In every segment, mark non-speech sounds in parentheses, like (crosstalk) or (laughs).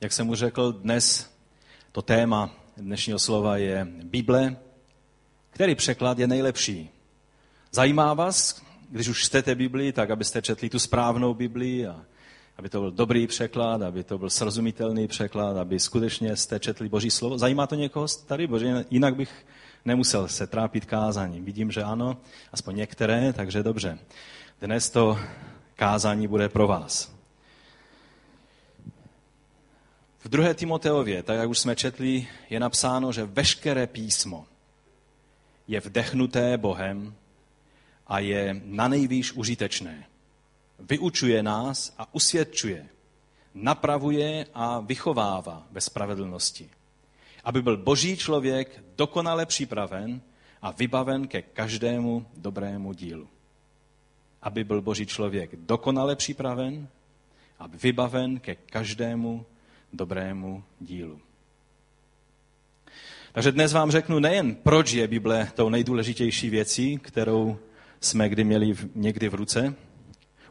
Jak jsem už řekl, dnes to téma dnešního slova je Bible. Který překlad je nejlepší? Zajímá vás, když už čtete Bibli, tak abyste četli tu správnou Bibli a aby to byl dobrý překlad, aby to byl srozumitelný překlad, aby skutečně jste četli Boží slovo. Zajímá to někoho tady? Bože, jinak bych nemusel se trápit kázáním. Vidím, že ano, aspoň některé, takže dobře. Dnes to kázání bude pro vás. V druhé Timoteově, tak jak už jsme četli, je napsáno, že veškeré písmo je vdechnuté Bohem a je na nejvýš užitečné. Vyučuje nás a usvědčuje, napravuje a vychovává ve spravedlnosti. Aby byl boží člověk dokonale připraven a vybaven ke každému dobrému dílu. Aby byl boží člověk dokonale připraven a vybaven ke každému dobrému dílu. Takže dnes vám řeknu nejen, proč je Bible tou nejdůležitější věcí, kterou jsme kdy měli někdy v ruce.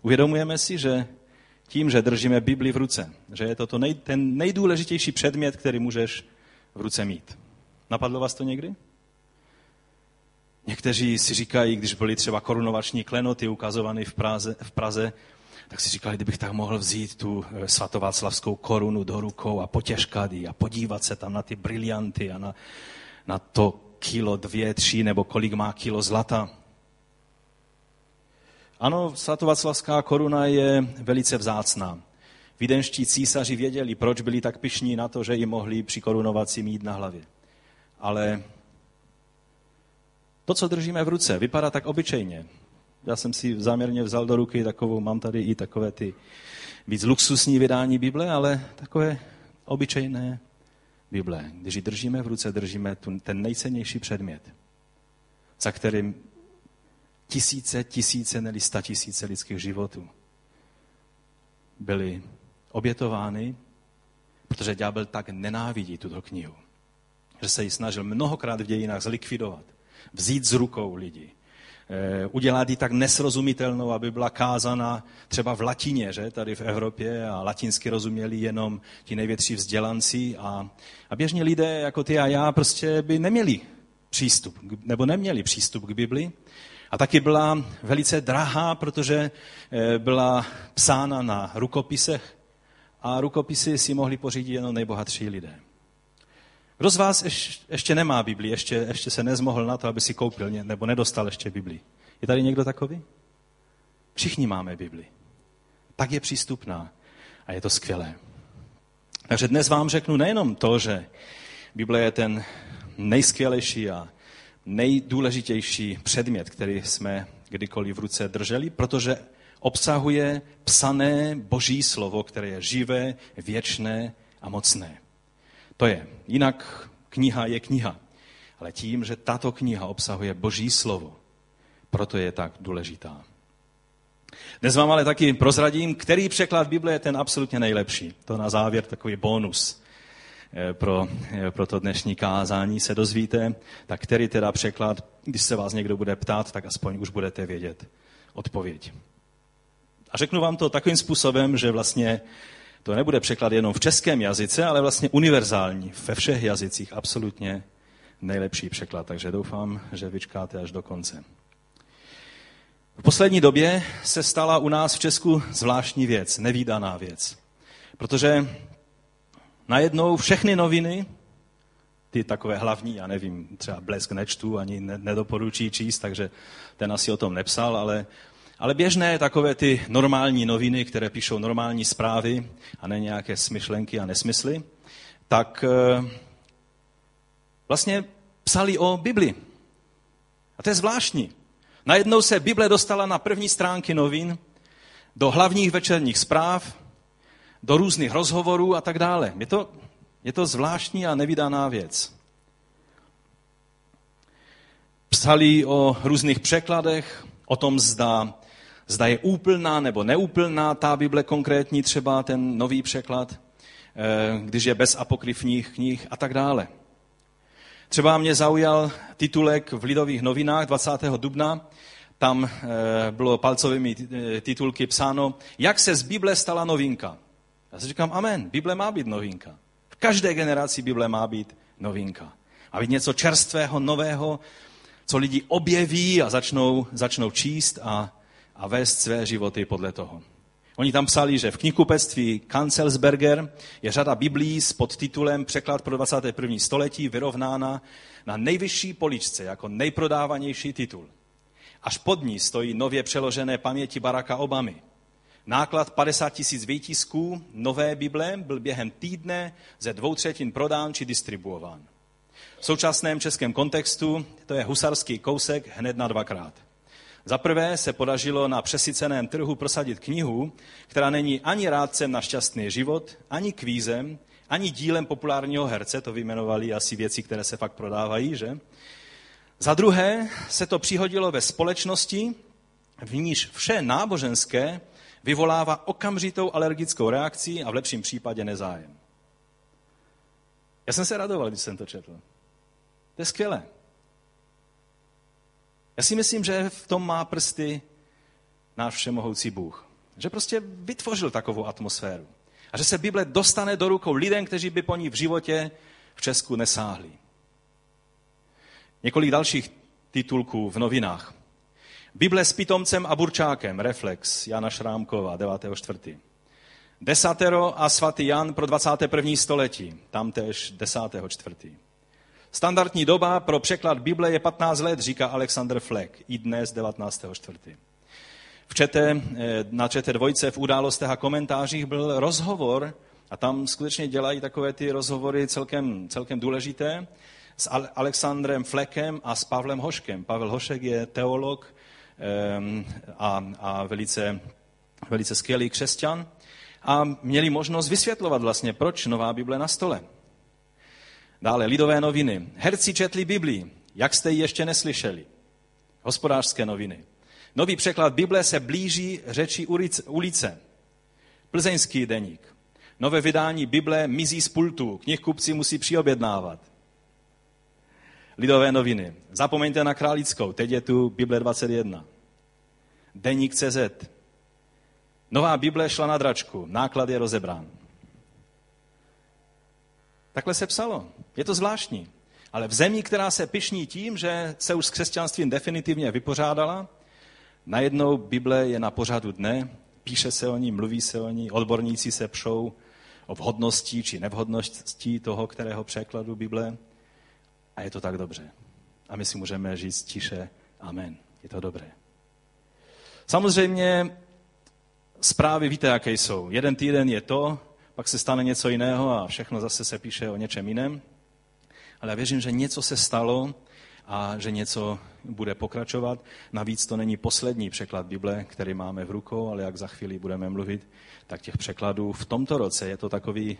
Uvědomujeme si, že tím, že držíme Bibli v ruce, že je to, to nej, ten nejdůležitější předmět, který můžeš v ruce mít. Napadlo vás to někdy? Někteří si říkají, když byly třeba korunovační klenoty ukazovány v Praze, v Praze tak si říkali, kdybych tak mohl vzít tu eh, svatováclavskou korunu do rukou a potěžkat ji a podívat se tam na ty brilianty a na, na to kilo, dvě, tři nebo kolik má kilo zlata. Ano, svatováclavská koruna je velice vzácná. Vídenští císaři věděli, proč byli tak pišní na to, že ji mohli při korunovaci mít na hlavě. Ale to, co držíme v ruce, vypadá tak obyčejně. Já jsem si záměrně vzal do ruky takovou, mám tady i takové ty víc luxusní vydání Bible, ale takové obyčejné Bible. Když ji držíme v ruce, držíme tu, ten nejcennější předmět, za kterým tisíce, tisíce, neli sta tisíce lidských životů byly obětovány, protože ďábel tak nenávidí tuto knihu, že se ji snažil mnohokrát v dějinách zlikvidovat, vzít z rukou lidí, Eh, udělat ji tak nesrozumitelnou, aby byla kázána třeba v latině, že, tady v Evropě a latinsky rozuměli jenom ti největší vzdělanci a, a běžní lidé jako ty a já prostě by neměli přístup, nebo neměli přístup k Bibli. A taky byla velice drahá, protože eh, byla psána na rukopisech a rukopisy si mohli pořídit jenom nejbohatší lidé. Kdo z vás ještě nemá Bibli, ještě, ještě se nezmohl na to, aby si koupil, nebo nedostal ještě Bibli? Je tady někdo takový? Všichni máme Bibli. Tak je přístupná a je to skvělé. Takže dnes vám řeknu nejenom to, že Bible je ten nejskvělejší a nejdůležitější předmět, který jsme kdykoliv v ruce drželi, protože obsahuje psané boží slovo, které je živé, věčné a mocné. To je. Jinak kniha je kniha. Ale tím, že tato kniha obsahuje Boží slovo, proto je tak důležitá. Dnes vám ale taky prozradím, který překlad Bible je ten absolutně nejlepší. To na závěr takový bonus eh, pro, eh, pro to dnešní kázání se dozvíte. Tak který teda překlad, když se vás někdo bude ptát, tak aspoň už budete vědět odpověď. A řeknu vám to takovým způsobem, že vlastně to nebude překlad jenom v českém jazyce, ale vlastně univerzální, ve všech jazycích, absolutně nejlepší překlad. Takže doufám, že vyčkáte až do konce. V poslední době se stala u nás v Česku zvláštní věc, nevýdaná věc. Protože najednou všechny noviny, ty takové hlavní, já nevím, třeba Blesk nečtu, ani nedoporučí číst, takže ten asi o tom nepsal, ale ale běžné takové ty normální noviny, které píšou normální zprávy a ne nějaké smyšlenky a nesmysly, tak eh, vlastně psali o Bibli. A to je zvláštní. Najednou se Bible dostala na první stránky novin, do hlavních večerních zpráv, do různých rozhovorů a tak dále. Je to, je to zvláštní a nevydaná věc. Psali o různých překladech, o tom, zda zda je úplná nebo neúplná ta Bible konkrétní, třeba ten nový překlad, eh, když je bez apokryfních knih a tak dále. Třeba mě zaujal titulek v Lidových novinách 20. dubna, tam eh, bylo palcovými eh, titulky psáno, jak se z Bible stala novinka. Já si říkám, amen, Bible má být novinka. V každé generaci Bible má být novinka. Má být něco čerstvého, nového, co lidi objeví a začnou, začnou číst a, a vést své životy podle toho. Oni tam psali, že v knihkupectví Kancelsberger je řada biblí s podtitulem Překlad pro 21. století vyrovnána na nejvyšší poličce jako nejprodávanější titul. Až pod ní stojí nově přeložené paměti Baracka Obamy. Náklad 50 tisíc výtisků nové Bible byl během týdne ze dvou třetin prodán či distribuován. V současném českém kontextu to je husarský kousek hned na dvakrát. Za prvé se podařilo na přesyceném trhu prosadit knihu, která není ani rádcem na šťastný život, ani kvízem, ani dílem populárního herce, to vyjmenovali asi věci, které se fakt prodávají, že? Za druhé se to přihodilo ve společnosti, v níž vše náboženské vyvolává okamžitou alergickou reakci a v lepším případě nezájem. Já jsem se radoval, když jsem to četl. To je skvělé. Já si myslím, že v tom má prsty náš všemohoucí Bůh. Že prostě vytvořil takovou atmosféru. A že se Bible dostane do rukou lidem, kteří by po ní v životě v Česku nesáhli. Několik dalších titulků v novinách. Bible s pitomcem a burčákem, Reflex, Jana Šrámkova, 9.4. Desatero a svatý Jan pro 21. století, tamtež 10.4. Standardní doba pro překlad Bible je 15 let, říká Alexander Fleck, i dnes 19.4. V čete, eh, na čete dvojce v událostech a komentářích byl rozhovor, a tam skutečně dělají takové ty rozhovory celkem, celkem důležité, s Alexandrem Fleckem a s Pavlem Hoškem. Pavel Hošek je teolog ehm, a, a velice, velice skvělý křesťan. A měli možnost vysvětlovat vlastně, proč nová Bible na stole. Dále lidové noviny. Herci četli Biblii, jak jste ji ještě neslyšeli. Hospodářské noviny. Nový překlad Bible se blíží řeči ulice. Plzeňský deník. Nové vydání Bible mizí z pultu. Knihkupci musí přiobjednávat. Lidové noviny. Zapomeňte na Králickou, teď je tu Bible 21. Deník CZ. Nová Bible šla na dračku, náklad je rozebrán. Takhle se psalo. Je to zvláštní. Ale v zemi, která se pišní tím, že se už s křesťanstvím definitivně vypořádala, najednou Bible je na pořadu dne, píše se o ní, mluví se o ní, odborníci se přou o vhodnosti či nevhodnosti toho, kterého překladu Bible. A je to tak dobře. A my si můžeme říct tiše amen. Je to dobré. Samozřejmě zprávy víte, jaké jsou. Jeden týden je to, pak se stane něco jiného a všechno zase se píše o něčem jiném. Ale já věřím, že něco se stalo a že něco bude pokračovat. Navíc to není poslední překlad Bible, který máme v rukou, ale jak za chvíli budeme mluvit, tak těch překladů v tomto roce je to takový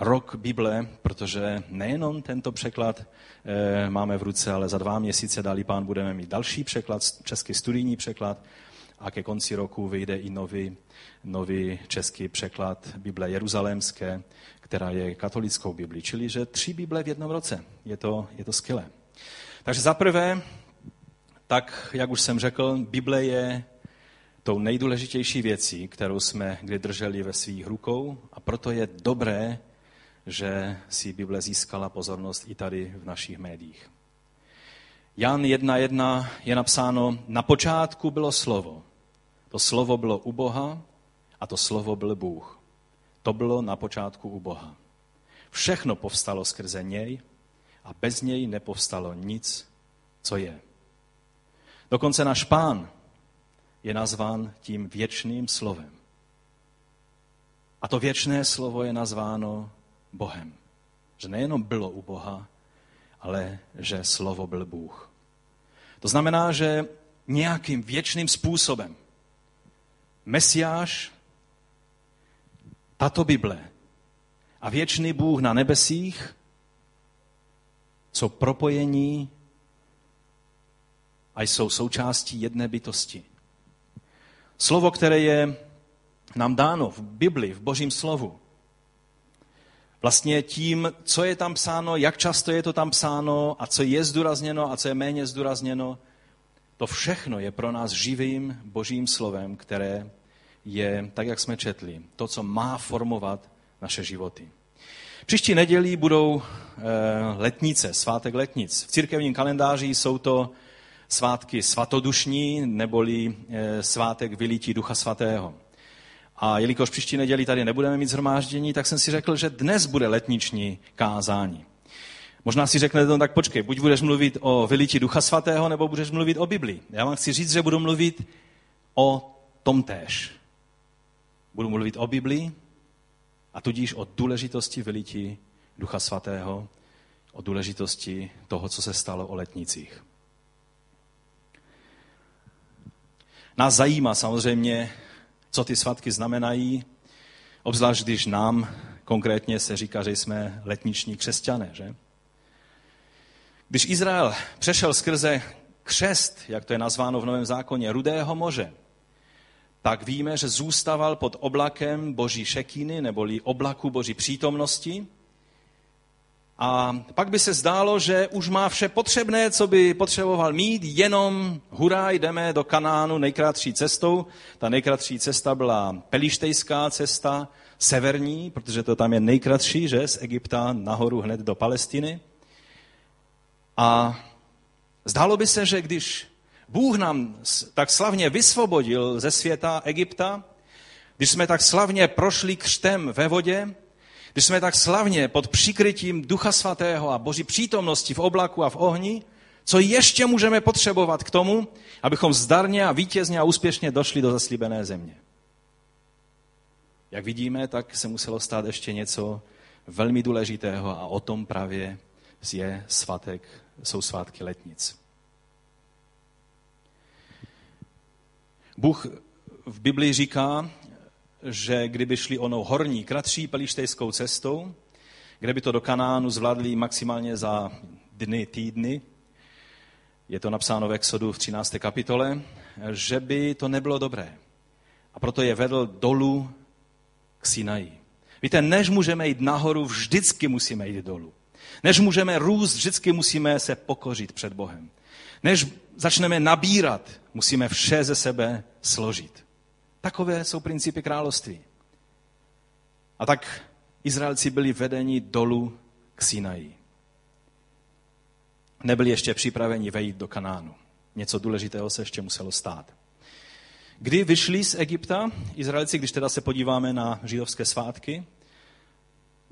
rok Bible, protože nejenom tento překlad e, máme v ruce, ale za dva měsíce dálí pán budeme mít další překlad, český studijní překlad a ke konci roku vyjde i nový, nový český překlad Bible Jeruzalémské, která je katolickou Biblí. Čili, že tři Bible v jednom roce. Je to, je to skvělé. Takže za prvé, tak jak už jsem řekl, Bible je tou nejdůležitější věcí, kterou jsme kdy drželi ve svých rukou a proto je dobré, že si Bible získala pozornost i tady v našich médiích. Jan 1.1 je napsáno, na počátku bylo slovo. To slovo bylo u Boha a to slovo byl Bůh. To bylo na počátku u Boha. Všechno povstalo skrze něj a bez něj nepovstalo nic, co je. Dokonce náš pán je nazván tím věčným slovem. A to věčné slovo je nazváno Bohem. Že nejenom bylo u Boha, ale že slovo byl Bůh. To znamená, že nějakým věčným způsobem Mesiáš, tato Bible a věčný Bůh na nebesích jsou propojení a jsou součástí jedné bytosti. Slovo, které je nám dáno v Bibli, v Božím slovu, vlastně tím, co je tam psáno, jak často je to tam psáno a co je zdůrazněno a co je méně zdůrazněno, to všechno je pro nás živým božím slovem, které, je, tak jak jsme četli, to, co má formovat naše životy. Příští neděli budou e, letnice, svátek letnic. V církevním kalendáři jsou to svátky svatodušní, neboli e, svátek vylítí Ducha Svatého. A jelikož příští neděli tady nebudeme mít zhromáždění, tak jsem si řekl, že dnes bude letniční kázání. Možná si řeknete, no tak počkej, buď budeš mluvit o vylití Ducha Svatého, nebo budeš mluvit o Biblii. Já vám chci říct, že budu mluvit o tom též. Budu mluvit o Biblii a tudíž o důležitosti vylití Ducha Svatého, o důležitosti toho, co se stalo o letnicích. Nás zajímá samozřejmě, co ty svatky znamenají, obzvlášť když nám konkrétně se říká, že jsme letniční křesťané, že? Když Izrael přešel skrze křest, jak to je nazváno v Novém zákoně, Rudého moře, tak víme, že zůstával pod oblakem boží šekíny, neboli oblaku boží přítomnosti. A pak by se zdálo, že už má vše potřebné, co by potřeboval mít, jenom hurá, jdeme do Kanánu nejkrátší cestou. Ta nejkratší cesta byla pelištejská cesta, severní, protože to tam je nejkratší, že, z Egypta nahoru hned do Palestiny. A zdálo by se, že když Bůh nám tak slavně vysvobodil ze světa Egypta, když jsme tak slavně prošli křtem ve vodě, když jsme tak slavně pod přikrytím Ducha Svatého a Boží přítomnosti v oblaku a v ohni, co ještě můžeme potřebovat k tomu, abychom zdarně a vítězně a úspěšně došli do zaslíbené země. Jak vidíme, tak se muselo stát ještě něco velmi důležitého a o tom právě je svatek, jsou svátky letnic. Bůh v Biblii říká, že kdyby šli onou horní, kratší pelištejskou cestou, kde by to do Kanánu zvládli maximálně za dny, týdny, je to napsáno v Exodu v 13. kapitole, že by to nebylo dobré. A proto je vedl dolů k Sinaji. Víte, než můžeme jít nahoru, vždycky musíme jít dolů. Než můžeme růst, vždycky musíme se pokořit před Bohem. Než začneme nabírat, musíme vše ze sebe složit. Takové jsou principy království. A tak Izraelci byli vedeni dolů k Sinaji. Nebyli ještě připraveni vejít do Kanánu. Něco důležitého se ještě muselo stát. Kdy vyšli z Egypta Izraelci, když teda se podíváme na židovské svátky,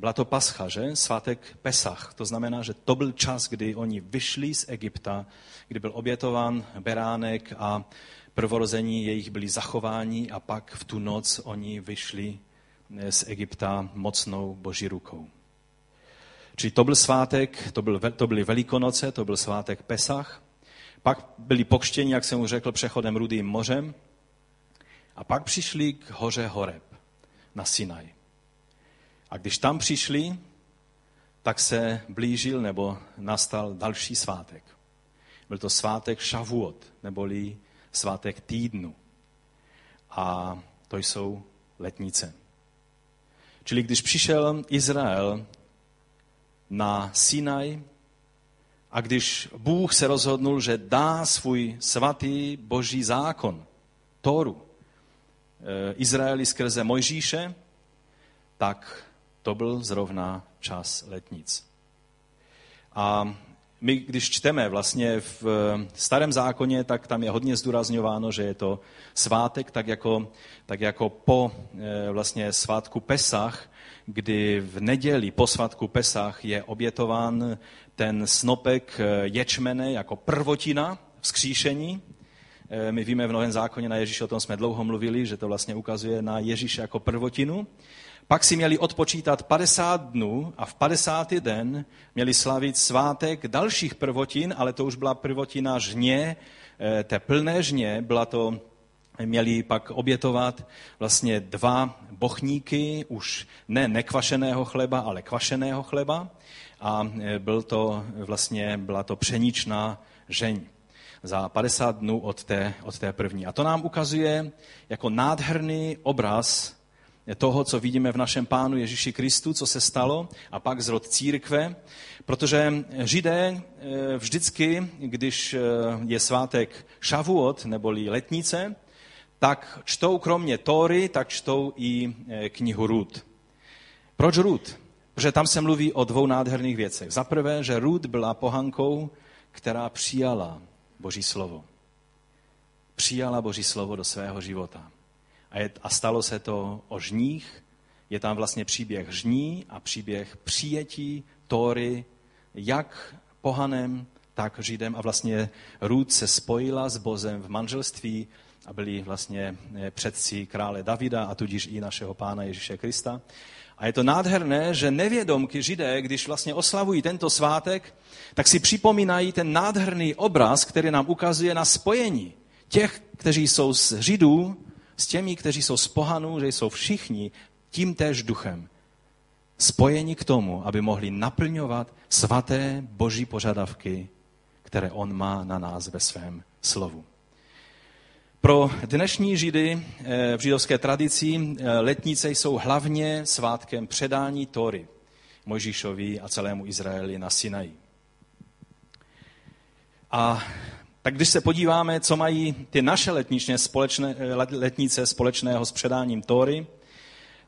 byla to pascha, že? Svátek Pesach. To znamená, že to byl čas, kdy oni vyšli z Egypta, kdy byl obětován beránek a prvorození jejich byli zachováni a pak v tu noc oni vyšli z Egypta mocnou boží rukou. Čili to byl svátek, to, byl, to byly Velikonoce, to byl svátek Pesach. Pak byli pokštěni, jak jsem už řekl, přechodem Rudým mořem. A pak přišli k hoře Horeb na Sinaj. A když tam přišli, tak se blížil nebo nastal další svátek. Byl to svátek Šavuot, neboli svátek týdnu. A to jsou letnice. Čili když přišel Izrael na Sinaj a když Bůh se rozhodnul, že dá svůj svatý boží zákon, Toru, eh, Izraeli skrze Mojžíše, tak to byl zrovna čas letnic. A my, když čteme vlastně v starém zákoně, tak tam je hodně zdůrazňováno, že je to svátek, tak jako, tak jako po eh, vlastně svátku Pesach, kdy v neděli po svátku Pesach je obětován ten snopek eh, ječmene jako prvotina vzkříšení. Eh, my víme v Novém zákoně na Ježíše, o tom jsme dlouho mluvili, že to vlastně ukazuje na Ježíše jako prvotinu. Pak si měli odpočítat 50 dnů a v 50. den měli slavit svátek dalších prvotin, ale to už byla prvotina žně, eh, té plné žně, byla to měli pak obětovat vlastně dva bochníky, už ne nekvašeného chleba, ale kvašeného chleba. A eh, byl to vlastně, byla to pšeničná žeň za 50 dnů od té, od té první. A to nám ukazuje jako nádherný obraz toho, co vidíme v našem pánu Ježíši Kristu, co se stalo, a pak zrod církve, protože židé eh, vždycky, když eh, je svátek Šavuot, neboli letnice, tak čtou kromě Tóry, tak čtou i eh, knihu Rud. Proč Rud? Protože tam se mluví o dvou nádherných věcech. Za prvé, že Rud byla pohankou, která přijala Boží slovo. Přijala Boží slovo do svého života. A, je, a stalo se to o žních. Je tam vlastně příběh žní a příběh přijetí Tóry, jak pohanem, tak Židem. A vlastně Rud se spojila s Bozem v manželství a byli vlastně eh, předci krále Davida a tudíž i našeho pána Ježíše Krista. A je to nádherné, že nevědomky židé, když vlastně oslavují tento svátek, tak si připomínají ten nádherný obraz, který nám ukazuje na spojení těch, kteří jsou z židů, s těmi, kteří jsou z že jsou všichni tím též duchem. Spojení k tomu, aby mohli naplňovat svaté boží požadavky, které on má na nás ve svém slovu. Pro dnešní Židy eh, v židovské tradici eh, letnice jsou hlavně svátkem předání Tory Mojžíšovi a celému Izraeli na Sinaji. A tak když se podíváme, co mají ty naše letničně společné, eh, letnice společného s předáním Tory,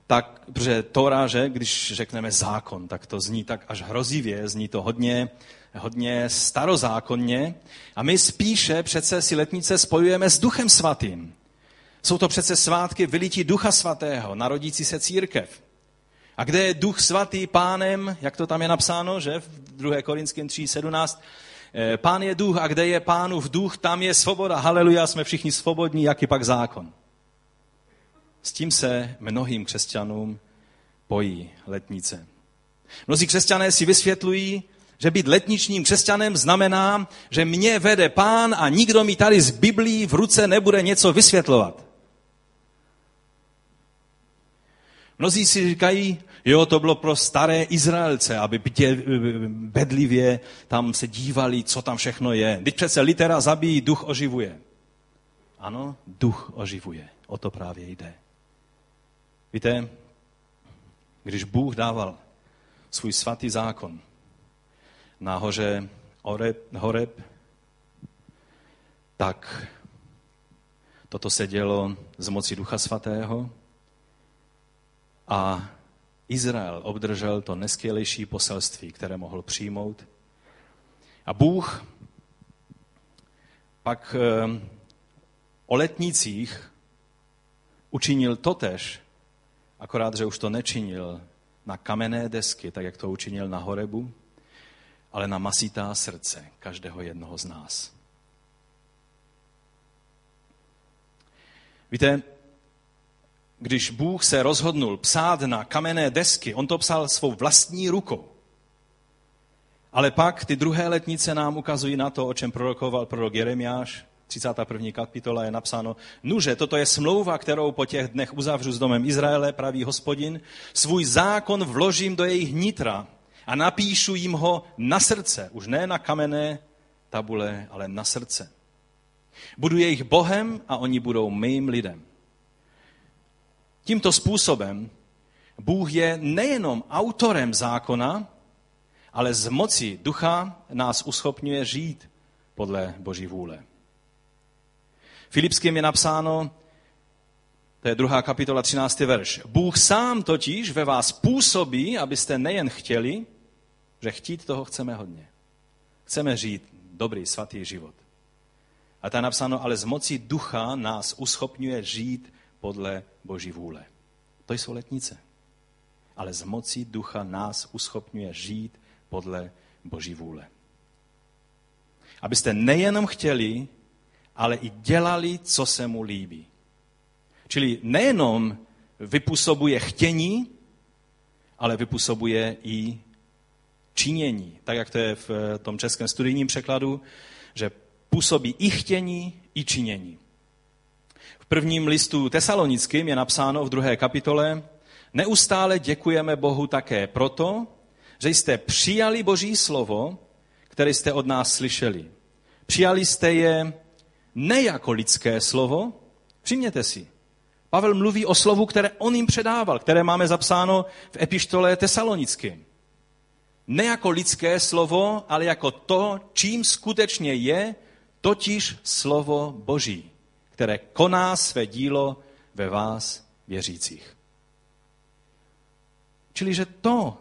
tak, protože Tora, že, když řekneme zákon, tak to zní tak až hrozivě, zní to hodně hodně starozákonně a my spíše přece si letnice spojujeme s Duchem Svatým. Jsou to přece svátky vylití Ducha Svatého, narodící se církev. A kde je Duch Svatý pánem, jak to tam je napsáno, že v 2. Korinském 3.17, eh, Pán je duch a kde je pánův duch, tam je svoboda. Haleluja, jsme všichni svobodní, jaký pak zákon. S tím se mnohým křesťanům pojí letnice. Mnozí křesťané si vysvětlují, že být letničním křesťanem znamená, že mě vede pán a nikdo mi tady z Biblí v ruce nebude něco vysvětlovat. Mnozí si říkají, jo, to bylo pro staré Izraelce, aby bedlivě tam se dívali, co tam všechno je. Teď přece litera zabíjí, duch oživuje. Ano, duch oživuje. O to právě jde. Víte, když Bůh dával svůj svatý zákon, nahoře Horeb, Horeb, tak toto se dělo z moci Ducha Svatého a Izrael obdržel to neskvělejší poselství, které mohl přijmout. A Bůh pak eh, o letnicích učinil totež, akorát, že už to nečinil na kamenné desky, tak jak to učinil na Horebu, ale na masitá srdce každého jednoho z nás. Víte, když Bůh se rozhodnul psát na kamenné desky, on to psal svou vlastní rukou. Ale pak ty druhé letnice nám ukazují na to, o čem prorokoval prorok Jeremiáš. 31. kapitola je napsáno, nuže, toto je smlouva, kterou po těch dnech uzavřu s domem Izraele, pravý hospodin, svůj zákon vložím do jejich nitra a napíšu jim ho na srdce, už ne na kamenné tabule, ale na srdce. Budu jejich Bohem a oni budou mým lidem. Tímto způsobem Bůh je nejenom autorem zákona, ale z moci ducha nás uschopňuje žít podle Boží vůle. Filipským je napsáno, to je druhá kapitola, 13. verš. Bůh sám totiž ve vás působí, abyste nejen chtěli, že chtít toho chceme hodně. Chceme žít dobrý, svatý život. A tam je napsáno, ale z moci ducha nás uschopňuje žít podle Boží vůle. To jsou letnice. Ale z moci ducha nás uschopňuje žít podle Boží vůle. Abyste nejenom chtěli, ale i dělali, co se mu líbí. Čili nejenom vypůsobuje chtění, ale vypůsobuje i činění, tak jak to je v tom českém studijním překladu, že působí i chtění, i činění. Prvním listu tesalonickým je napsáno v druhé kapitole, neustále děkujeme Bohu také proto, že jste přijali Boží slovo, které jste od nás slyšeli. Přijali jste je ne jako lidské slovo, všimněte si, Pavel mluví o slovu, které on jim předával, které máme zapsáno v epištole tesalonickým. Ne jako lidské slovo, ale jako to, čím skutečně je, totiž slovo Boží, které koná své dílo ve vás věřících. Čili, že to,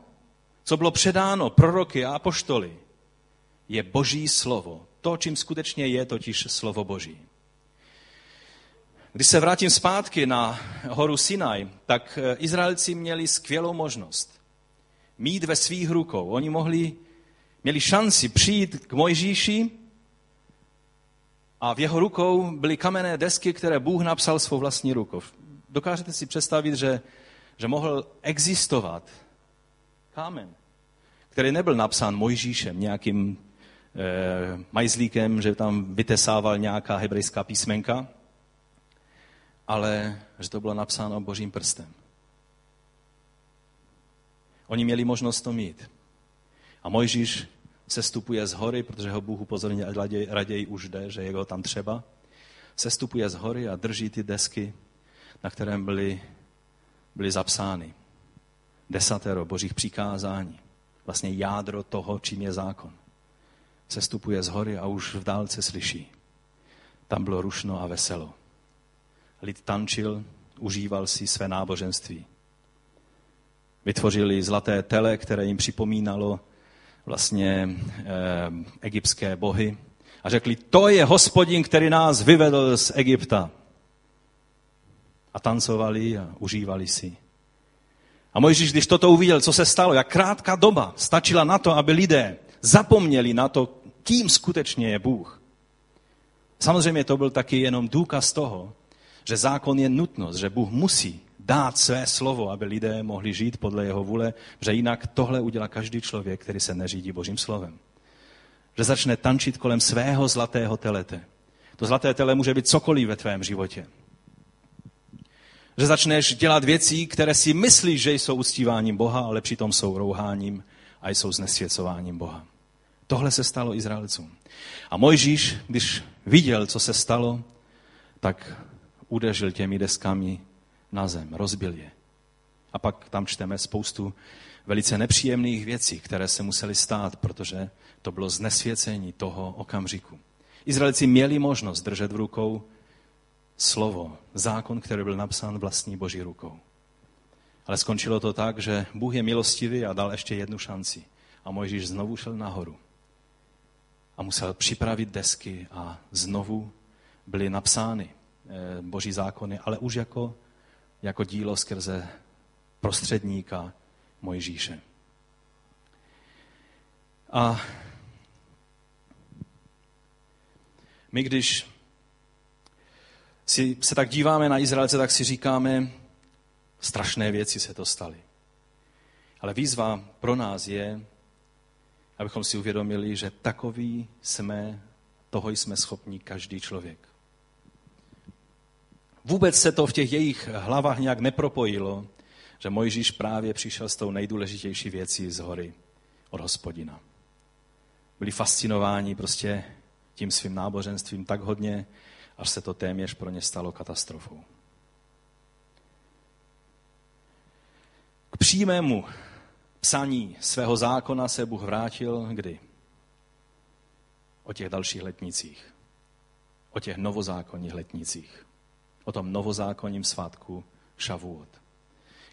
co bylo předáno proroky a apoštoly, je boží slovo. To, čím skutečně je totiž slovo boží. Když se vrátím zpátky na horu Sinaj, tak eh, Izraelci měli skvělou možnost mít ve svých rukou. Oni mohli, měli šanci přijít k Mojžíši a v jeho rukou byly kamenné desky, které Bůh napsal svou vlastní rukou. Dokážete si představit, že, že mohl existovat kámen, který nebyl napsán Mojžíšem, nějakým eh, majzlíkem, že tam vytesával nějaká hebrejská písmenka, ale že to bylo napsáno božím prstem. Oni měli možnost to mít. A Mojžíš sestupuje z hory, protože ho Bůh upozornil, ať raději, raději už jde, že je ho tam třeba. Sestupuje z hory a drží ty desky, na kterém byly, byly zapsány. Desatero božích přikázání. Vlastně jádro toho, čím je zákon. Sestupuje z hory a už v dálce slyší. Tam bylo rušno a veselo. Lid tančil, užíval si své náboženství. Vytvořili zlaté tele, které jim připomínalo vlastně e, egyptské bohy. A řekli, to je hospodin, který nás vyvedl z Egypta. A tancovali a užívali si. A Mojžíš, když toto uviděl, co se stalo, jak krátká doba stačila na to, aby lidé zapomněli na to, kým skutečně je Bůh. Samozřejmě to byl taky jenom důkaz toho, že zákon je nutnost, že Bůh musí dát své slovo, aby lidé mohli žít podle jeho vůle, že jinak tohle udělá každý člověk, který se neřídí Božím slovem. Že začne tančit kolem svého zlatého telete. To zlaté tele může být cokoliv ve tvém životě. Že začneš dělat věci, které si myslíš, že jsou uctíváním Boha, ale přitom jsou rouháním a jsou znesvěcováním Boha. Tohle se stalo Izraelcům. A Mojžíš, když viděl, co se stalo, tak udeřil těmi deskami na zem, rozbil je. A pak tam čteme spoustu velice nepříjemných věcí, které se musely stát, protože to bylo znesvěcení toho okamžiku. Izraelci měli možnost držet v rukou slovo, zákon, který byl napsán vlastní boží rukou. Ale skončilo to tak, že Bůh je milostivý a dal ještě jednu šanci. A Mojžíš znovu šel nahoru. A musel připravit desky a znovu byly napsány eh, boží zákony, ale už jako jako dílo skrze prostředníka Mojžíše. A my, když si, se tak díváme na Izraelce, tak si říkáme, strašné věci se to staly. Ale výzva pro nás je, abychom si uvědomili, že takový jsme, toho jsme schopni každý člověk. Vůbec se to v těch jejich hlavách nějak nepropojilo, že Mojžíš právě přišel s tou nejdůležitější věcí z hory od hospodina. Byli fascinováni prostě tím svým náboženstvím tak hodně, až se to téměř pro ně stalo katastrofou. K přímému psaní svého zákona se Bůh vrátil kdy? O těch dalších letnicích. O těch novozákonních letnicích o tom novozákonním svátku Šavuot,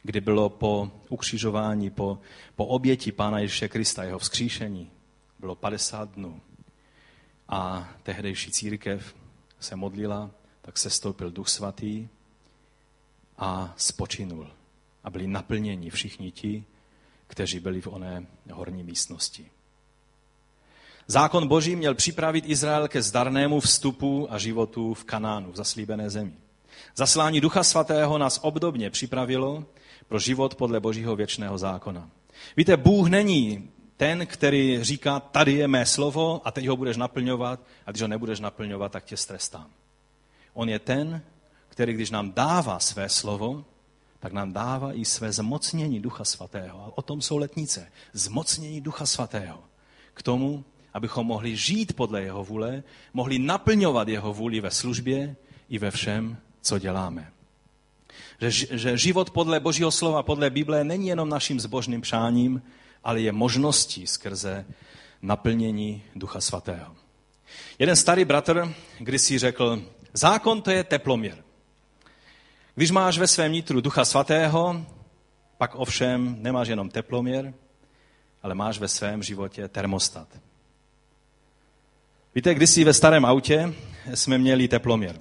kdy bylo po ukřižování, po, po oběti Pána Ježíše Krista, jeho vzkříšení, bylo 50 dnů. A tehdejší církev se modlila, tak se stoupil Duch Svatý a spočinul. A byli naplněni všichni ti, kteří byli v oné horní místnosti. Zákon Boží měl připravit Izrael ke zdarnému vstupu a životu v Kanánu, v zaslíbené zemi. Zaslání Ducha Svatého nás obdobně připravilo pro život podle Božího věčného zákona. Víte, Bůh není ten, který říká, tady je mé slovo a teď ho budeš naplňovat a když ho nebudeš naplňovat, tak tě strestám. On je ten, který když nám dává své slovo, tak nám dává i své zmocnění Ducha Svatého. A o tom jsou letnice. Zmocnění Ducha Svatého. K tomu, abychom mohli žít podle jeho vůle, mohli naplňovat jeho vůli ve službě i ve všem, co děláme. Že, že život podle Božího slova, podle Bible není jenom naším zbožným přáním, ale je možností skrze naplnění Ducha Svatého. Jeden starý bratr když si řekl, Zákon to je teploměr. Když máš ve svém nitru Ducha Svatého, pak ovšem nemáš jenom teploměr, ale máš ve svém životě termostat. Víte, kdysi ve starém autě jsme měli teploměr.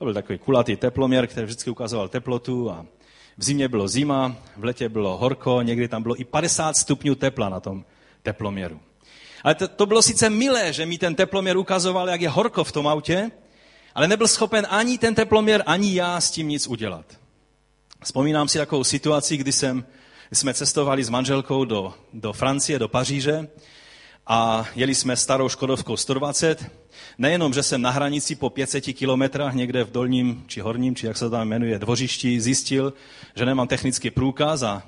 To byl takový kulatý teploměr, který vždycky ukazoval teplotu a v zimě bylo zima, v letě bylo horko, někdy tam bylo i 50 stupňů tepla na tom teploměru. Ale to, to bylo sice milé, že mi ten teploměr ukazoval, jak je horko v tom autě, ale nebyl schopen ani ten teploměr, ani já s tím nic udělat. Vzpomínám si takovou situaci, kdy jsem, jsme cestovali s manželkou do, do Francie, do Paříže a jeli jsme starou Škodovkou 120. Nejenom, že jsem na hranici po 500 kilometrách někde v dolním, či horním, či jak se tam jmenuje, dvořišti, zjistil, že nemám technický průkaz a,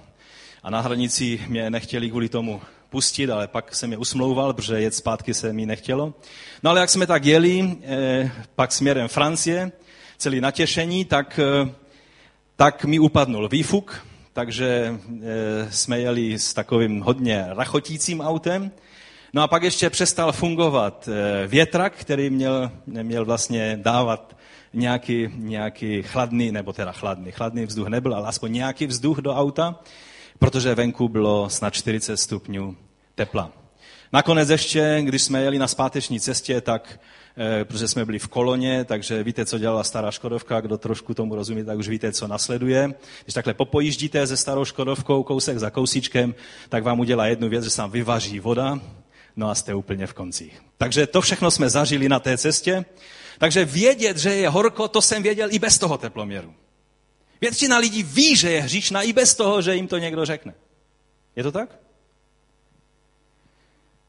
a na hranici mě nechtěli kvůli tomu pustit, ale pak jsem je usmlouval, protože jet zpátky se mi nechtělo. No ale jak jsme tak jeli, eh, pak směrem Francie, celý natěšení, tak, eh, tak mi upadnul výfuk, takže eh, jsme jeli s takovým hodně rachotícím autem. No a pak ještě přestal fungovat větrak, který měl, měl vlastně dávat nějaký, nějaký chladný, nebo teda chladný, chladný vzduch nebyl, ale aspoň nějaký vzduch do auta protože venku bylo snad 40 stupňů tepla. Nakonec ještě, když jsme jeli na zpáteční cestě, tak eh, protože jsme byli v koloně, takže víte, co dělala stará Škodovka, kdo trošku tomu rozumí, tak už víte, co nasleduje. Když takhle popojíždíte se starou Škodovkou kousek za kousíčkem, tak vám udělá jednu věc, že se vám vyvaří voda, no a jste úplně v koncích. Takže to všechno jsme zažili na té cestě. Takže vědět, že je horko, to jsem věděl i bez toho teploměru. Většina lidí ví, že je hříšná i bez toho, že jim to někdo řekne. Je to tak?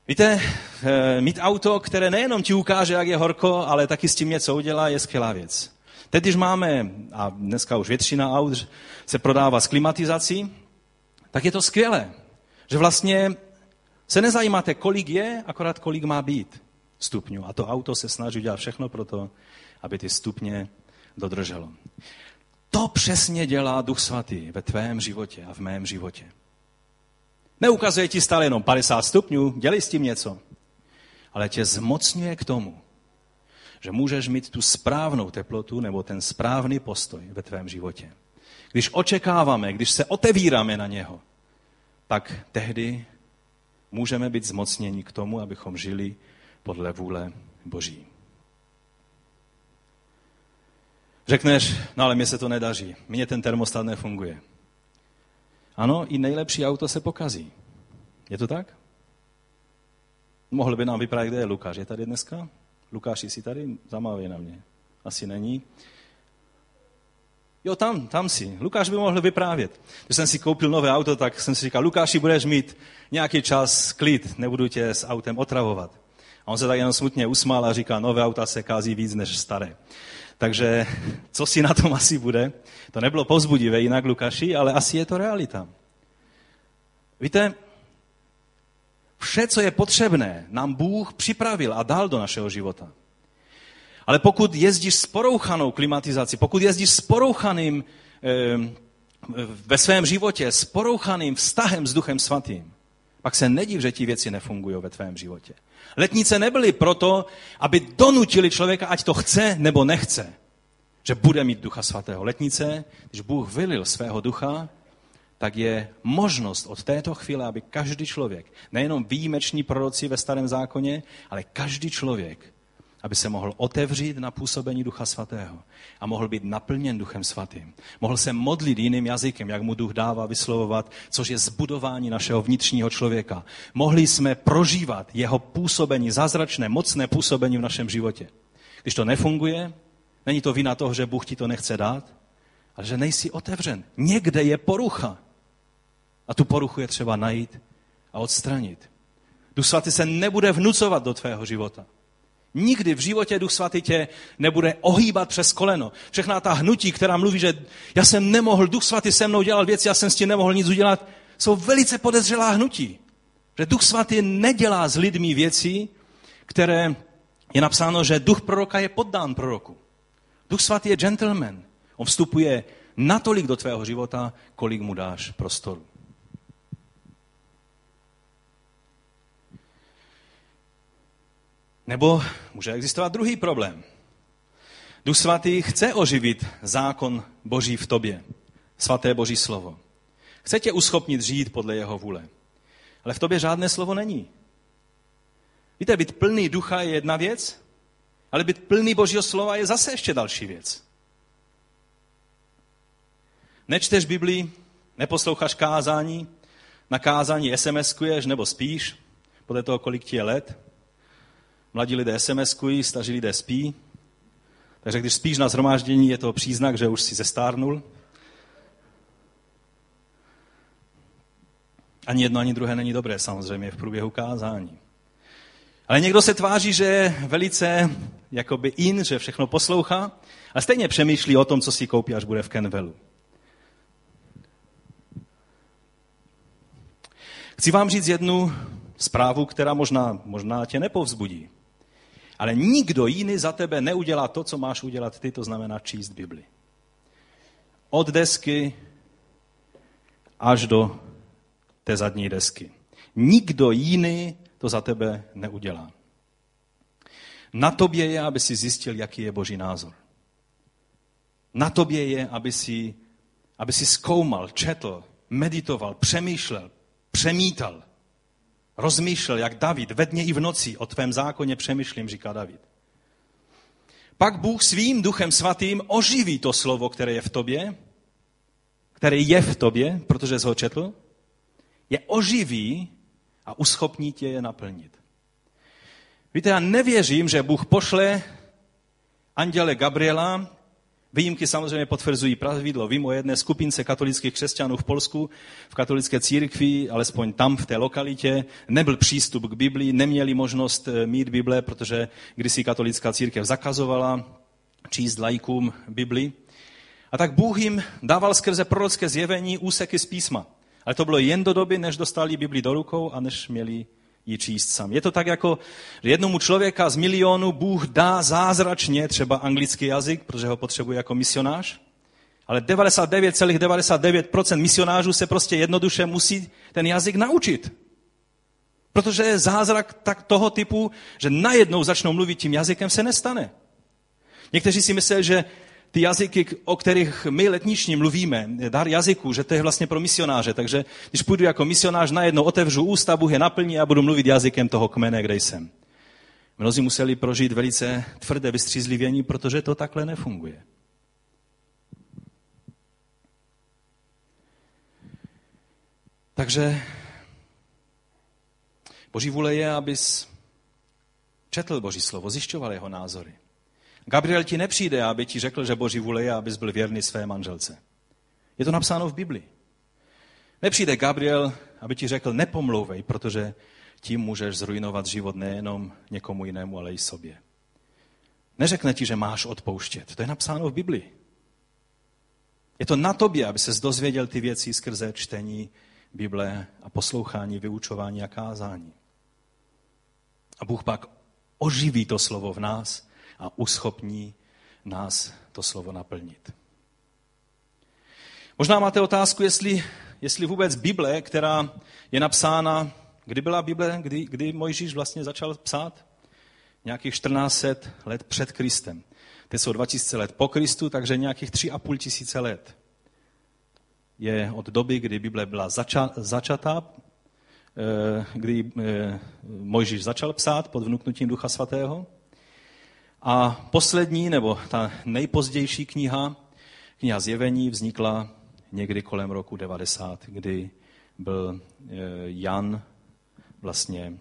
Víte, eh, mít auto, které nejenom ti ukáže, jak je horko, ale taky s tím něco udělá, je skvělá věc. Teď, když máme, a dneska už většina aut se prodává s klimatizací, tak je to skvělé. Že vlastně se nezajímáte, kolik je, akorát kolik má být stupňů. A to auto se snaží dělat všechno pro to, aby ty stupně dodrželo. To přesně dělá Duch Svatý ve tvém životě a v mém životě. Neukazuje ti stále jenom 50 stupňů, dělej s tím něco. Ale tě zmocňuje k tomu, že můžeš mít tu správnou teplotu nebo ten správný postoj ve tvém životě. Když očekáváme, když se otevíráme na něho, tak tehdy můžeme být zmocněni k tomu, abychom žili podle vůle Boží. Řekneš, no ale mně se to nedaří, mně ten termostat nefunguje. Ano, i nejlepší auto se pokazí. Je to tak? Mohl by nám vyprávět, kde je Lukáš. Je tady dneska? Lukáš, jsi tady? Zamávej na mě. Asi není. Jo, tam, tam si. Lukáš by mohl vyprávět. Když jsem si koupil nové auto, tak jsem si říkal, Lukáši, budeš mít nějaký čas klid, nebudu tě s autem otravovat. A on se tak jenom smutně usmál a říká, nové auta se kází víc než staré. Takže co si na tom (laughs) asi bude? To nebylo povzbudivé jinak Lukáši, ale asi je to realita. Víte, vše, co je potřebné, nám Bůh připravil a dal do našeho života. Ale pokud jezdíš s porouchanou klimatizací, pokud jezdíš s porouchaným e, ve svém životě, s porouchaným vztahem s Duchem Svatým, pak se nediv, že ti věci nefungují ve tvém životě. Letnice nebyly proto, aby donutili člověka, ať to chce nebo nechce, že bude mít ducha svatého. Letnice, když Bůh vylil svého ducha, tak je možnost od této chvíle, aby každý člověk, nejenom výjimeční proroci ve starém zákoně, ale každý člověk aby se mohl otevřít na působení Ducha Svatého a mohl být naplněn Duchem Svatým. Mohl se modlit jiným jazykem, jak mu Duch dává vyslovovat, což je zbudování našeho vnitřního člověka. Mohli jsme prožívat jeho působení, zázračné, mocné působení v našem životě. Když to nefunguje, není to vina toho, že Bůh ti to nechce dát, ale že nejsi otevřen. Někde je porucha. A tu poruchu je třeba najít a odstranit. Duch Svatý se nebude vnucovat do tvého života. Nikdy v životě Duch Svatý tě nebude ohýbat přes koleno. Všechna ta hnutí, která mluví, že já jsem nemohl, Duch Svatý se mnou dělal věci, já jsem s tím nemohl nic udělat, jsou velice podezřelá hnutí. Že Duch Svatý nedělá s lidmi věci, které je napsáno, že duch proroka je poddán proroku. Duch Svatý je gentleman. On vstupuje natolik do tvého života, kolik mu dáš prostoru. Nebo může existovat druhý problém. Duch svatý chce oživit zákon Boží v tobě, svaté Boží slovo. Chce tě uschopnit žít podle jeho vůle. Ale v tobě žádné slovo není. Víte, být plný ducha je jedna věc, ale být plný Božího slova je zase ještě další věc. Nečteš Biblii, neposloucháš kázání, na kázání SMS-kuješ nebo spíš, podle toho, kolik ti je let. Mladí lidé SMS-kují, staří lidé spí. Takže když spíš na zhromáždění, je to příznak, že už si zestárnul. Ani jedno, ani druhé není dobré samozřejmě v průběhu kázání. Ale někdo se tváří, že je velice jakoby in, že všechno poslouchá a stejně přemýšlí o tom, co si koupí, až bude v Kenvelu. Chci vám říct jednu zprávu, která možná, možná tě nepovzbudí. Ale nikdo jiný za tebe neudělá to, co máš udělat ty, to znamená číst Bibli. Od desky až do té zadní desky. Nikdo jiný to za tebe neudělá. Na tobě je, aby si zjistil, jaký je Boží názor. Na tobě je, aby si, aby si zkoumal, četl, meditoval, přemýšlel, přemítal, rozmýšlel, jak David, ve dně i v noci o tvém zákoně přemýšlím, říká David. Pak Bůh svým duchem svatým oživí to slovo, které je v tobě, které je v tobě, protože jsi ho četl, je oživí a uschopní tě je naplnit. Víte, já nevěřím, že Bůh pošle anděle Gabriela, Výjimky samozřejmě potvrzují pravidlo. Vím o jedné skupince katolických křesťanů v Polsku, v katolické církvi, alespoň tam v té lokalitě, nebyl přístup k Biblii, neměli možnost eh, mít Bible, protože kdysi katolická církev zakazovala číst lajkům Bibli. A tak Bůh jim dával skrze prorocké zjevení úseky z písma. Ale to bylo jen do doby, než dostali Bibli do rukou a než měli ji číst sám. Je to tak jako, že jednomu člověka z milionu Bůh dá zázračně třeba anglický jazyk, protože ho potřebuje jako misionář, ale 99,99% ,99 misionářů se prostě jednoduše musí ten jazyk naučit. Protože je zázrak tak toho typu, že najednou začnou mluvit tím jazykem, se nestane. Někteří si myslí, že ty jazyky, o kterých my letniční mluvíme, dar jazyků, že to je vlastně pro misionáře. Takže když půjdu jako misionář, najednou otevřu ústa, Bůh je naplní a budu mluvit jazykem toho kmene, kde jsem. Mnozí museli prožít velice tvrdé vystřízlivění, protože to takhle nefunguje. Takže Boží vůle je, abys četl Boží slovo, zjišťoval jeho názory. Gabriel ti nepřijde, aby ti řekl, že Boží vůle je, abys byl věrný své manželce. Je to napsáno v Bibli. Nepřijde Gabriel, aby ti řekl, nepomlouvej, protože tím můžeš zrujnovat život nejenom někomu jinému, ale i sobě. Neřekne ti, že máš odpouštět. To je napsáno v Bibli. Je to na tobě, aby se dozvěděl ty věci skrze čtení Bible a poslouchání, vyučování a kázání. A Bůh pak oživí to slovo v nás a uschopní nás to slovo naplnit. Možná máte otázku, jestli, jestli vůbec Bible, která je napsána, kdy byla Bible, kdy, kdy Mojžíš vlastně začal psát? Nějakých 14 let před Kristem. Ty jsou 2000 let po Kristu, takže nějakých 3,5 tisíce let. Je od doby, kdy Bible byla zača, začatá, eh, kdy eh, Mojžíš začal psát pod vnuknutím Ducha Svatého, a poslední, nebo ta nejpozdější kniha, kniha Zjevení, vznikla někdy kolem roku 90, kdy byl eh, Jan vlastně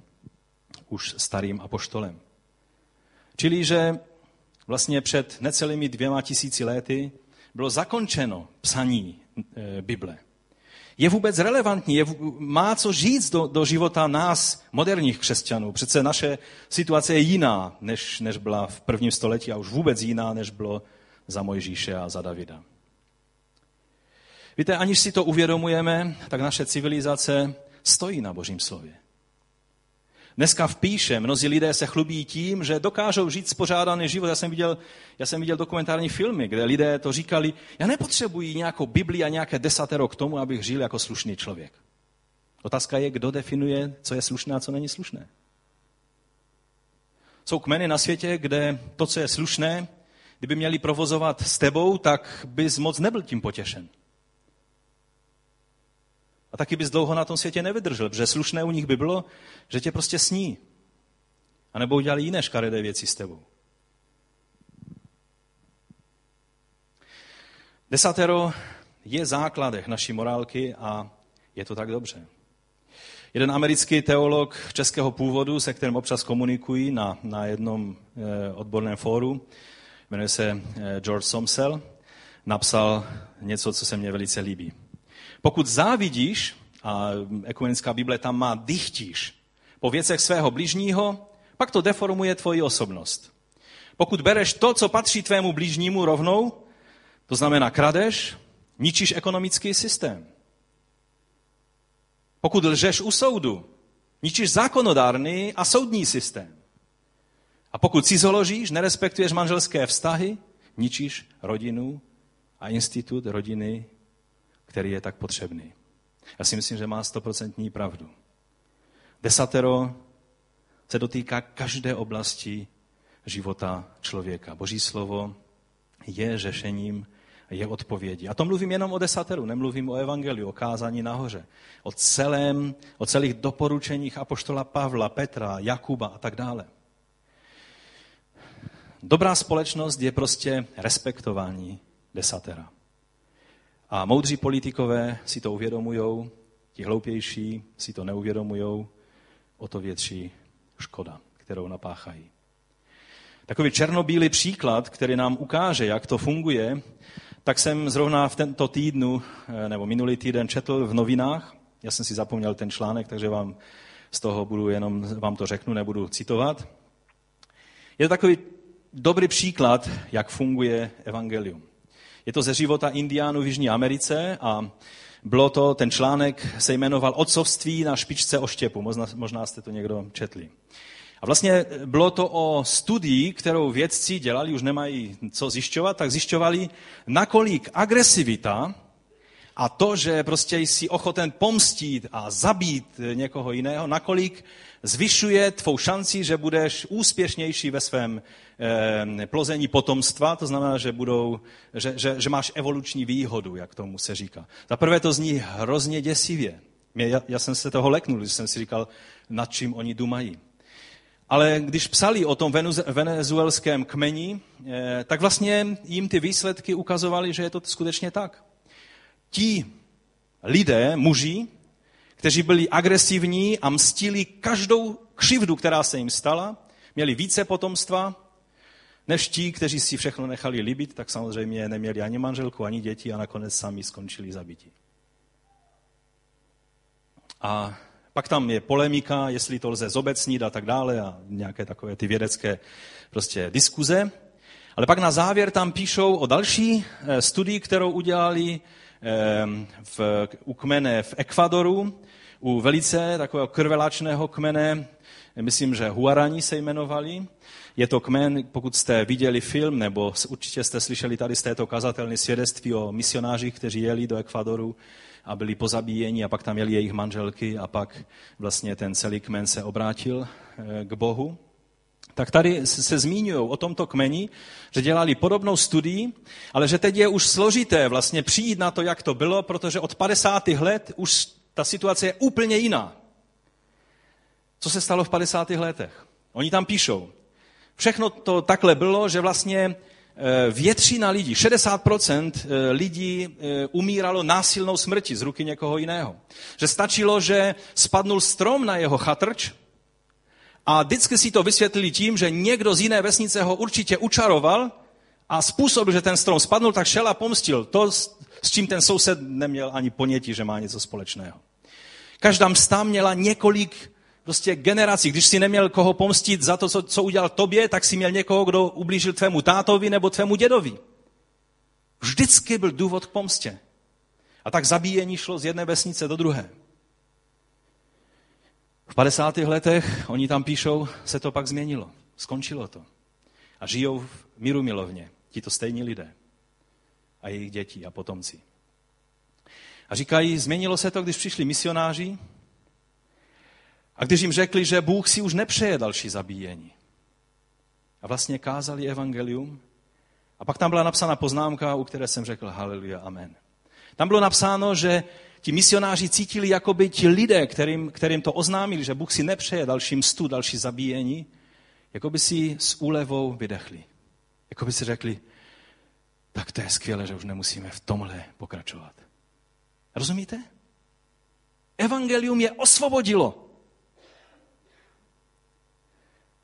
už starým apoštolem. Čili, že vlastně před necelými dvěma tisíci lety bylo zakončeno psaní eh, Bible je vůbec relevantní, je, má co říct do, do života nás, moderních křesťanů. Přece naše situace je jiná, než, než byla v prvním století a už vůbec jiná, než bylo za Mojžíše a za Davida. Víte, aniž si to uvědomujeme, tak naše civilizace stojí na Božím slově. Dneska v píše, mnozí lidé se chlubí tím, že dokážou žít spořádaný život. Já jsem viděl, já jsem viděl dokumentární filmy, kde lidé to říkali, já nepotřebuji nějakou Bibli a nějaké desatero k tomu, abych žil jako slušný člověk. Otázka je, kdo definuje, co je slušné a co není slušné. Jsou kmeny na světě, kde to, co je slušné, kdyby měli provozovat s tebou, tak bys moc nebyl tím potěšen. A taky bys dlouho na tom světě nevydržel, protože slušné u nich by bylo, že tě prostě sní. A nebo udělali jiné škaredé věci s tebou. Desatero je základech naší morálky a je to tak dobře. Jeden americký teolog českého původu, se kterým občas komunikují na, na jednom e, odborném fóru, jmenuje se e, George Somsel, napsal něco, co se mně velice líbí. Pokud závidíš, a ekumenická Bible tam má dychtíš, po věcech svého blížního, pak to deformuje tvoji osobnost. Pokud bereš to, co patří tvému blížnímu rovnou, to znamená kradeš, ničíš ekonomický systém. Pokud lžeš u soudu, ničíš zákonodárný a soudní systém. A pokud cizoložíš, nerespektuješ manželské vztahy, ničíš rodinu a institut rodiny, který je tak potřebný. Já si myslím, že má stoprocentní pravdu. Desatero se dotýká každé oblasti života člověka. Boží slovo je řešením, je odpovědí. A to mluvím jenom o desateru, nemluvím o evangeliu, o kázání nahoře. O, celém, o celých doporučeních apoštola Pavla, Petra, Jakuba a tak dále. Dobrá společnost je prostě respektování desatera. A moudří politikové si to uvědomují, ti hloupější si to neuvědomují, o to větší škoda, kterou napáchají. Takový černobílý příklad, který nám ukáže, jak to funguje, tak jsem zrovna v tento týdnu, eh, nebo minulý týden četl v novinách, já jsem si zapomněl ten článek, takže vám z toho budu jenom, vám to řeknu, nebudu citovat. Je to takový dobrý příklad, jak funguje evangelium. Je to ze života indiánů v Jižní Americe a bylo to, ten článek se jmenoval Otcovství na špičce oštěpu. Možná, možná jste to někdo četli. A vlastně bylo to o studii, kterou vědci dělali, už nemají co zjišťovat, tak zjišťovali, nakolik agresivita a to, že prostě jsi ochoten pomstít a zabít někoho jiného, nakolik zvyšuje tvou šanci, že budeš úspěšnější ve svém plození potomstva, to znamená, že, budou, že, že, že máš evoluční výhodu, jak tomu se říká. Za prvé to zní hrozně děsivě. Mě, já, já jsem se toho leknul, když jsem si říkal, nad čím oni dumají. Ale když psali o tom venezuelském kmeni, eh, tak vlastně jim ty výsledky ukazovaly, že je to skutečně tak. Ti lidé, muži, kteří byli agresivní a mstili každou křivdu, která se jim stala, měli více potomstva, než ti, kteří si všechno nechali líbit, tak samozřejmě neměli ani manželku, ani děti a nakonec sami skončili zabití. A pak tam je polemika, jestli to lze zobecnit a tak dále a nějaké takové ty vědecké prostě diskuze. Ale pak na závěr tam píšou o další eh, studii, kterou udělali eh, v, u kmene v Ekvadoru, u velice takového krvelačného kmene, myslím, že Huarani se jmenovali. Je to kmen, pokud jste viděli film, nebo určitě jste slyšeli tady z této kazatelny svědectví o misionářích, kteří jeli do Ekvadoru a byli pozabíjeni a pak tam jeli jejich manželky a pak vlastně ten celý kmen se obrátil eh, k Bohu. Tak tady se zmiňují o tomto kmeni, že dělali podobnou studii, ale že teď je už složité vlastně přijít na to, jak to bylo, protože od 50. let už ta situace je úplně jiná. Co se stalo v 50. letech? Oni tam píšou. Všechno to takhle bylo, že vlastně Eh, většina lidí, 60% eh, lidí eh, umíralo násilnou smrti z ruky někoho jiného. Že stačilo, že spadnul strom na jeho chatrč a vždycky si to vysvětlili tím, že někdo z jiné vesnice ho určitě učaroval a způsobil, že ten strom spadnul, tak šel a pomstil. To, s čím ten soused neměl ani ponětí, že má něco společného. Každá msta měla několik prostě generací. Když si neměl koho pomstit za to, co, co udělal tobě, tak si měl někoho, kdo ublížil tvému tátovi nebo tvému dědovi. Vždycky byl důvod k pomstě. A tak zabíjení šlo z jedné vesnice do druhé. V 50. letech, oni tam píšou, se to pak změnilo. Skončilo to. A žijou v míru milovně. Tito stejní lidé. A jejich děti a potomci. A říkají, změnilo se to, když přišli misionáři a když jim řekli, že Bůh si už nepřeje další zabíjení. A vlastně kázali evangelium A pak tam byla napsána poznámka, u které jsem řekl haleluja, amen. Tam bylo napsáno, že ti misionáři cítili, jako by ti lidé, kterým, kterým to oznámili, že Bůh si nepřeje další mstu, další zabíjení, jako by si s úlevou vydechli. Jako by si řekli, tak to je skvělé, že už nemusíme v tomhle pokračovat. Rozumíte? Evangelium je osvobodilo.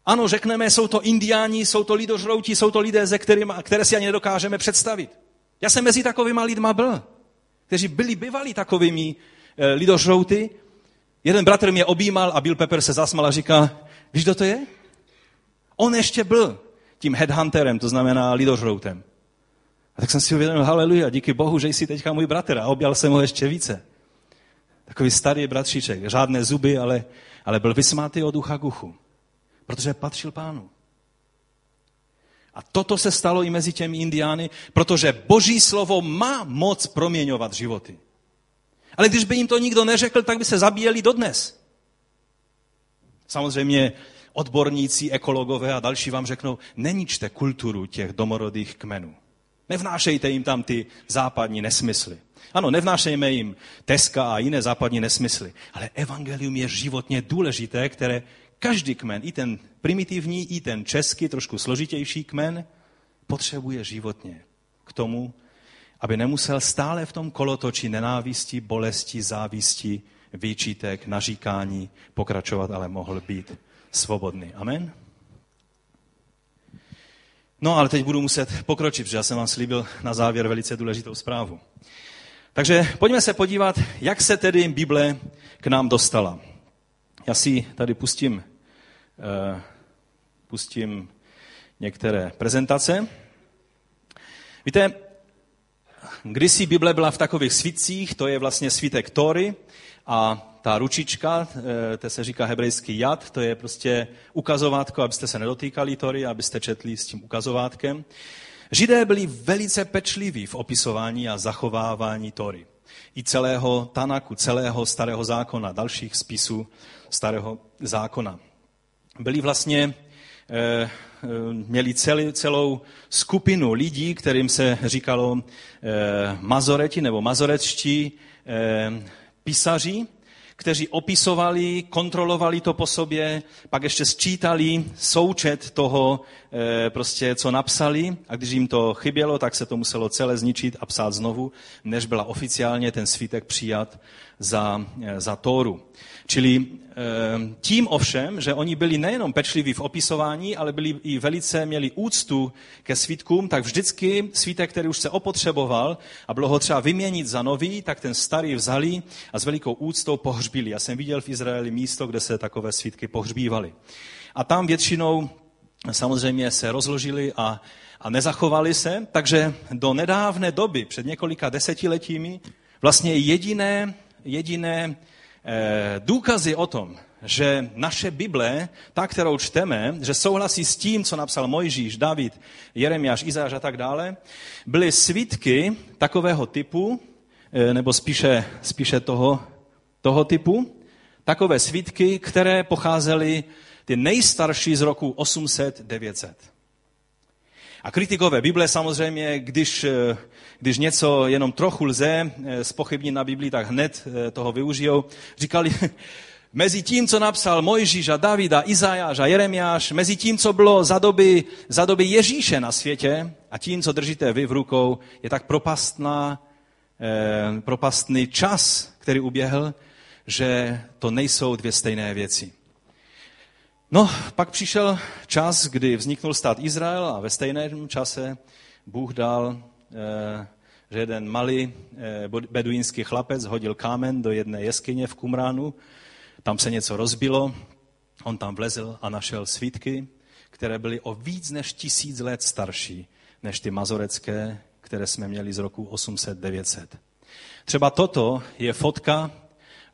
Ano, řekneme, jsou to indiáni, jsou to lidožrouti, jsou to lidé, ze kterým, které si ani nedokážeme představit. Já jsem mezi takovými lidma byl, kteří byli bývali takovými e, lidožrouty. Jeden bratr mě objímal a Bill Pepper se zasmal a říká, víš, kdo to je? On ještě byl tím headhunterem, to znamená lidožroutem. A tak jsem si uvědomil, haleluja, díky Bohu, že jsi teďka můj bratr a objal jsem ho ještě více. Takový starý bratříček, žádné zuby, ale, ale byl vysmátý od ucha k uchu protože patřil pánu. A toto se stalo i mezi těmi indiány, protože boží slovo má moc proměňovat životy. Ale když by jim to nikdo neřekl, tak by se zabíjeli dodnes. Samozřejmě odborníci, ekologové a další vám řeknou, neničte kulturu těch domorodých kmenů. Nevnášejte jim tam ty západní nesmysly. Ano, nevnášejme jim Teska a jiné západní nesmysly, ale evangelium je životně důležité, které, Každý kmen, i ten primitivní, i ten český, trošku složitější kmen, potřebuje životně k tomu, aby nemusel stále v tom kolotoči nenávisti, bolesti, závisti, výčitek, naříkání pokračovat, ale mohl být svobodný. Amen? No ale teď budu muset pokročit, protože já jsem vám slíbil na závěr velice důležitou zprávu. Takže pojďme se podívat, jak se tedy Bible k nám dostala. Já si tady pustím, pustím některé prezentace. Víte, kdysi Bible byla v takových svitcích, to je vlastně svítek Tory a ta ručička, eh, to se říká hebrejský jad, to je prostě ukazovátko, abyste se nedotýkali Tory, abyste četli s tím ukazovátkem. Židé byli velice pečliví v opisování a zachovávání Tory. I celého Tanaku, celého starého zákona, dalších spisů starého zákona. Byli vlastně, eh, eh, měli celý, celou skupinu lidí, kterým se říkalo eh, mazoreti nebo mazorečtí písaři, kteří opisovali, kontrolovali to po sobě, pak ještě sčítali součet toho, prostě, co napsali a když jim to chybělo, tak se to muselo celé zničit a psát znovu, než byla oficiálně ten svítek přijat za, za Tóru. Čili tím ovšem, že oni byli nejenom pečliví v opisování, ale byli i velice, měli úctu ke svítkům, tak vždycky svítek, který už se opotřeboval a bylo ho třeba vyměnit za nový, tak ten starý vzali a s velikou úctou pohřbili. Já jsem viděl v Izraeli místo, kde se takové svítky pohřbívaly. A tam většinou samozřejmě se rozložili a, a nezachovali se, takže do nedávné doby, před několika desetiletími, vlastně jediné, jediné důkazy o tom, že naše Bible, ta, kterou čteme, že souhlasí s tím, co napsal Mojžíš, David, Jeremiáš, Izáš a tak dále, byly svítky takového typu, eh, nebo spíše, spíše toho, toho typu, takové svítky, které pocházely ty nejstarší z roku 800-900. A kritikové Bible samozřejmě, když, eh, když něco jenom trochu lze spochybnit eh, na Biblii, tak hned eh, toho využijou. Říkali, (laughs) mezi tím, co napsal Mojžíš a David a Izajáš a Jeremiáš, mezi tím, co bylo za doby, za doby Ježíše na světě a tím, co držíte vy v rukou, je tak propastná, eh, propastný čas, který uběhl, že to nejsou dvě stejné věci. No, pak přišel čas, kdy vzniknul stát Izrael a ve stejném čase Bůh dal, že jeden malý eh, beduínský chlapec hodil kámen do jedné jeskyně v Kumránu, tam se něco rozbilo, on tam vlezl a našel svítky, které byly o víc než tisíc let starší než ty mazorecké, které jsme měli z roku 800-900. Třeba toto je fotka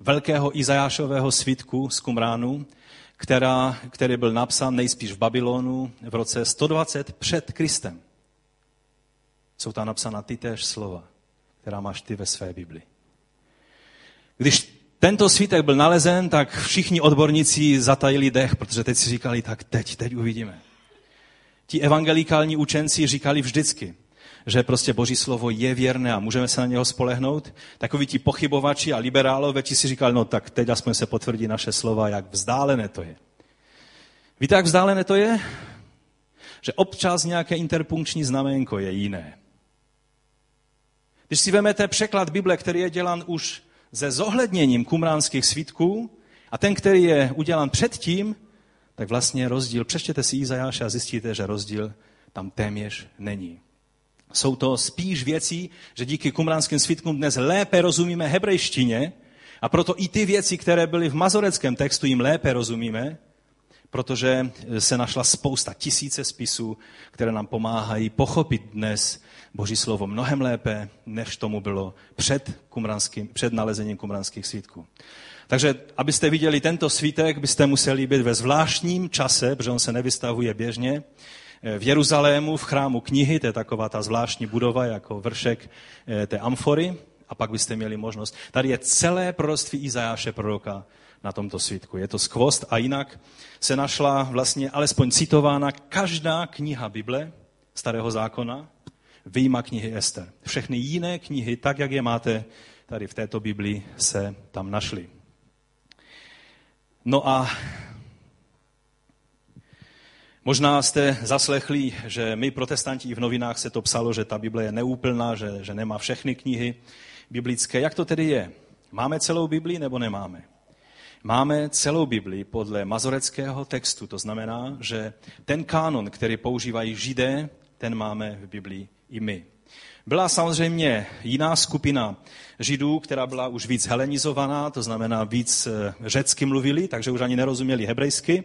velkého Izajášového svítku z Kumránu, která, který byl napsán nejspíš v Babylonu v roce 120 před Kristem. Jsou tam napsána ty též slova, která máš ty ve své Bibli. Když tento svítek byl nalezen, tak všichni odborníci zatajili dech, protože teď si říkali, tak teď, teď uvidíme. ti evangelikální učenci říkali vždycky, že prostě Boží slovo je věrné a můžeme se na něho spolehnout. Takoví ti pochybovači a liberálové ti si říkali, no tak teď aspoň se potvrdí naše slova, jak vzdálené to je. Víte, jak vzdálené to je? Že občas nějaké interpunkční znamenko je jiné. Když si vezmete překlad Bible, který je dělan už se zohledněním kumránských svítků a ten, který je udělan předtím, tak vlastně rozdíl, přečtěte si Izajáše a zjistíte, že rozdíl tam téměř není. Jsou to spíš věci, že díky kumránským svítkům dnes lépe rozumíme hebrejštině a proto i ty věci, které byly v mazoreckém textu, jim lépe rozumíme, protože se našla spousta tisíce spisů, které nám pomáhají pochopit dnes Boží slovo mnohem lépe, než tomu bylo před, před nalezením kumranských svítků. Takže abyste viděli tento svítek, byste museli být ve zvláštním čase, protože on se nevystavuje běžně, v Jeruzalému, v chrámu knihy, to je taková ta zvláštní budova jako vršek eh, té amfory, a pak byste měli možnost. Tady je celé proroctví Izajáše proroka na tomto svítku. Je to skvost a jinak se našla vlastně alespoň citována každá kniha Bible, starého zákona, vyjma knihy Ester. Všechny jiné knihy, tak jak je máte tady v této Biblii, se tam našly. No a možná jste zaslechli, že my protestanti i v novinách se to psalo, že ta Bible je neúplná, že, že nemá všechny knihy biblické. Jak to tedy je? Máme celou Biblii nebo nemáme? Máme celou Biblii podle mazoreckého textu, to znamená, že ten kánon, který používají židé, ten máme v Biblii i my. Byla samozřejmě jiná skupina židů, která byla už víc helenizovaná, to znamená víc eh, řecky mluvili, takže už ani nerozuměli hebrejsky.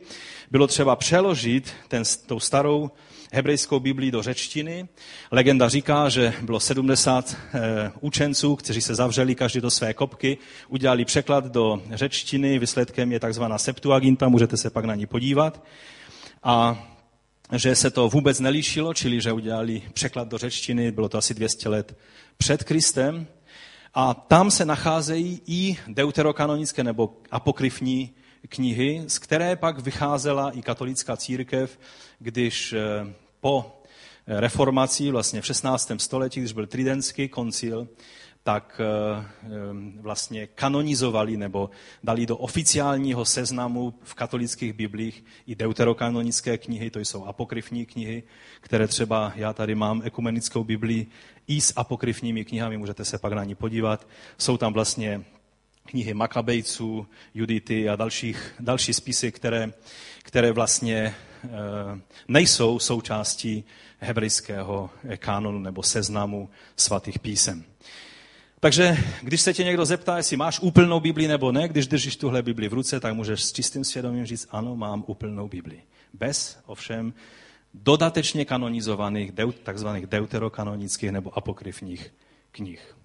Bylo třeba přeložit ten, tou starou hebrejskou Biblii do řečtiny. Legenda říká, že bylo 70 eh, učenců, kteří se zavřeli každý do své kopky, udělali překlad do řečtiny, výsledkem je takzvaná Septuaginta, můžete se pak na ní podívat. A že se to vůbec nelíšilo, čili že udělali překlad do řečtiny, bylo to asi 200 let před Kristem. A tam se nacházejí i deuterokanonické nebo apokryfní knihy, z které pak vycházela i katolická církev, když eh, po reformaci, vlastně v 16. století, když byl Tridentský koncil, tak eh, eh, vlastně kanonizovali nebo dali do oficiálního seznamu v katolických biblích i deuterokanonické knihy, to jsou apokryfní knihy, které třeba já tady mám ekumenickou biblii i s apokryfními knihami, můžete se pak na ní podívat. Jsou tam vlastně knihy Makabejců, Judity a dalších, další spisy, které, které vlastně e, nejsou součástí hebrejského kanonu nebo seznamu svatých písem. Takže když se tě někdo zeptá, jestli máš úplnou Bibli nebo ne, když držíš tuhle Bibli v ruce, tak můžeš s čistým svědomím říct, ano, mám úplnou Bibli. Bez ovšem dodatečně kanonizovaných, takzvaných deuterokanonických nebo apokryfních knih.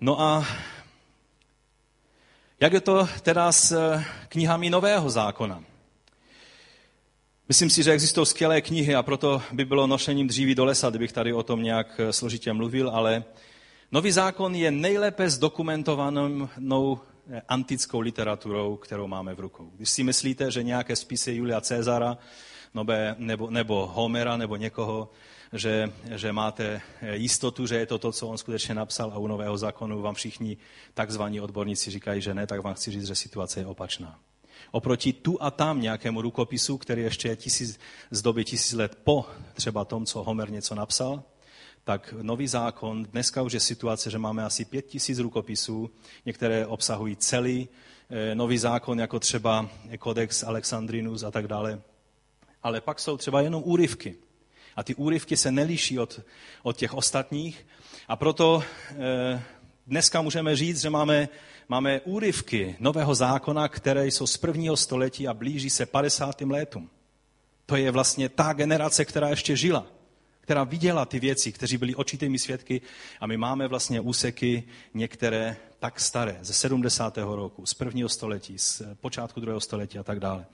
No a jak je to teda s eh, knihami Nového zákona? Myslím si, že existují skvělé knihy a proto by bylo nošením dříví do lesa, kdybych tady o tom nějak eh, složitě mluvil, ale Nový zákon je nejlépe zdokumentovanou eh, antickou literaturou, kterou máme v rukou. Když si myslíte, že nějaké spisy Julia Cezara nebo, nebo Homera nebo někoho, že, že máte eh, jistotu, že je to to, co on skutečně napsal a u Nového zákonu vám všichni takzvaní odborníci říkají, že ne, tak vám chci říct, že situace je opačná. Oproti tu a tam nějakému rukopisu, který ještě je tisíc, z doby tisíc let po třeba tom, co Homer něco napsal, tak nový zákon, dneska už je situace, že máme asi pět tisíc rukopisů, některé obsahují celý eh, nový zákon, jako třeba Codex Alexandrinus a tak dále. Ale pak jsou třeba jenom úryvky. A ty úryvky se neliší od, od těch ostatních. A proto e, dneska můžeme říct, že máme, máme úryvky nového zákona, které jsou z prvního století a blíží se 50. letům. To je vlastně ta generace, která ještě žila která viděla ty věci, kteří byli očitými svědky a my máme vlastně úseky některé tak staré, ze 70. roku, z prvního století, z počátku druhého století a tak dále.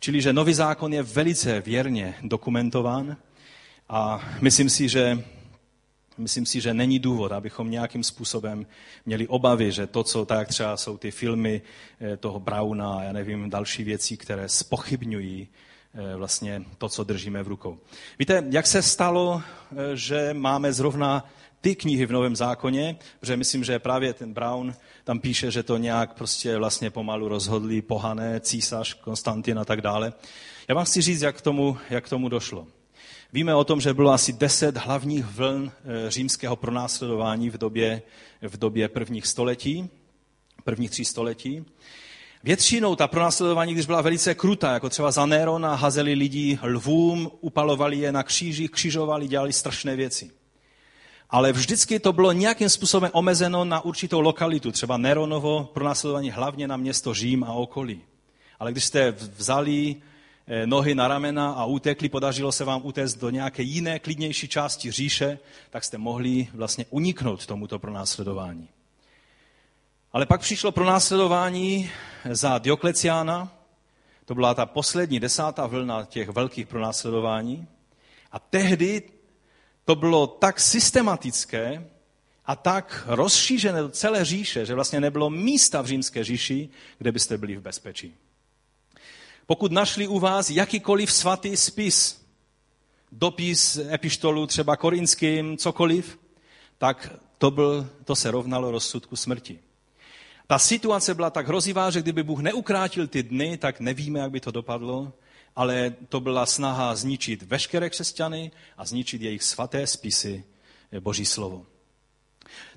Čili, že nový zákon je velice věrně dokumentován a myslím si, že Myslím si, že není důvod, abychom nějakým způsobem měli obavy, že to, co tak třeba jsou ty filmy eh, toho Brauna a já nevím, další věci, které spochybňují vlastně to, co držíme v rukou. Víte, jak se stalo, eh, že máme zrovna ty knihy v Novém zákoně, protože myslím, že právě ten Brown tam píše, že to nějak prostě vlastně pomalu rozhodli pohané, císař, Konstantin a tak dále. Já vám chci říct, jak k tomu, jak k tomu došlo. Víme o tom, že bylo asi deset hlavních vln eh, římského pronásledování v době, v době prvních století, prvních tří století. Většinou ta pronásledování, když byla velice krutá, jako třeba za Nerona, hazeli lidi lvům, upalovali je na křížích, křižovali, dělali strašné věci. Ale vždycky to bylo nějakým způsobem omezeno na určitou lokalitu, třeba Neronovo pronásledování hlavně na město Řím a okolí. Ale když jste vzali Eh, nohy na ramena a utekli, podařilo se vám utéct do nějaké jiné, klidnější části říše, tak jste mohli vlastně uniknout tomuto pronásledování. Ale pak přišlo pronásledování za Diokleciána, to byla ta poslední desátá vlna těch velkých pronásledování. A tehdy to bylo tak systematické a tak rozšířené do celé říše, že vlastně nebylo místa v římské říši, kde byste byli v bezpečí. Pokud našli u vás jakýkoliv svatý spis, dopis epištolu třeba korinským, cokoliv, tak to, byl, to se rovnalo rozsudku smrti. Ta situace byla tak hrozivá, že kdyby Bůh neukrátil ty dny, tak nevíme, jak by to dopadlo, ale to byla snaha zničit veškeré křesťany a zničit jejich svaté spisy, Boží slovo.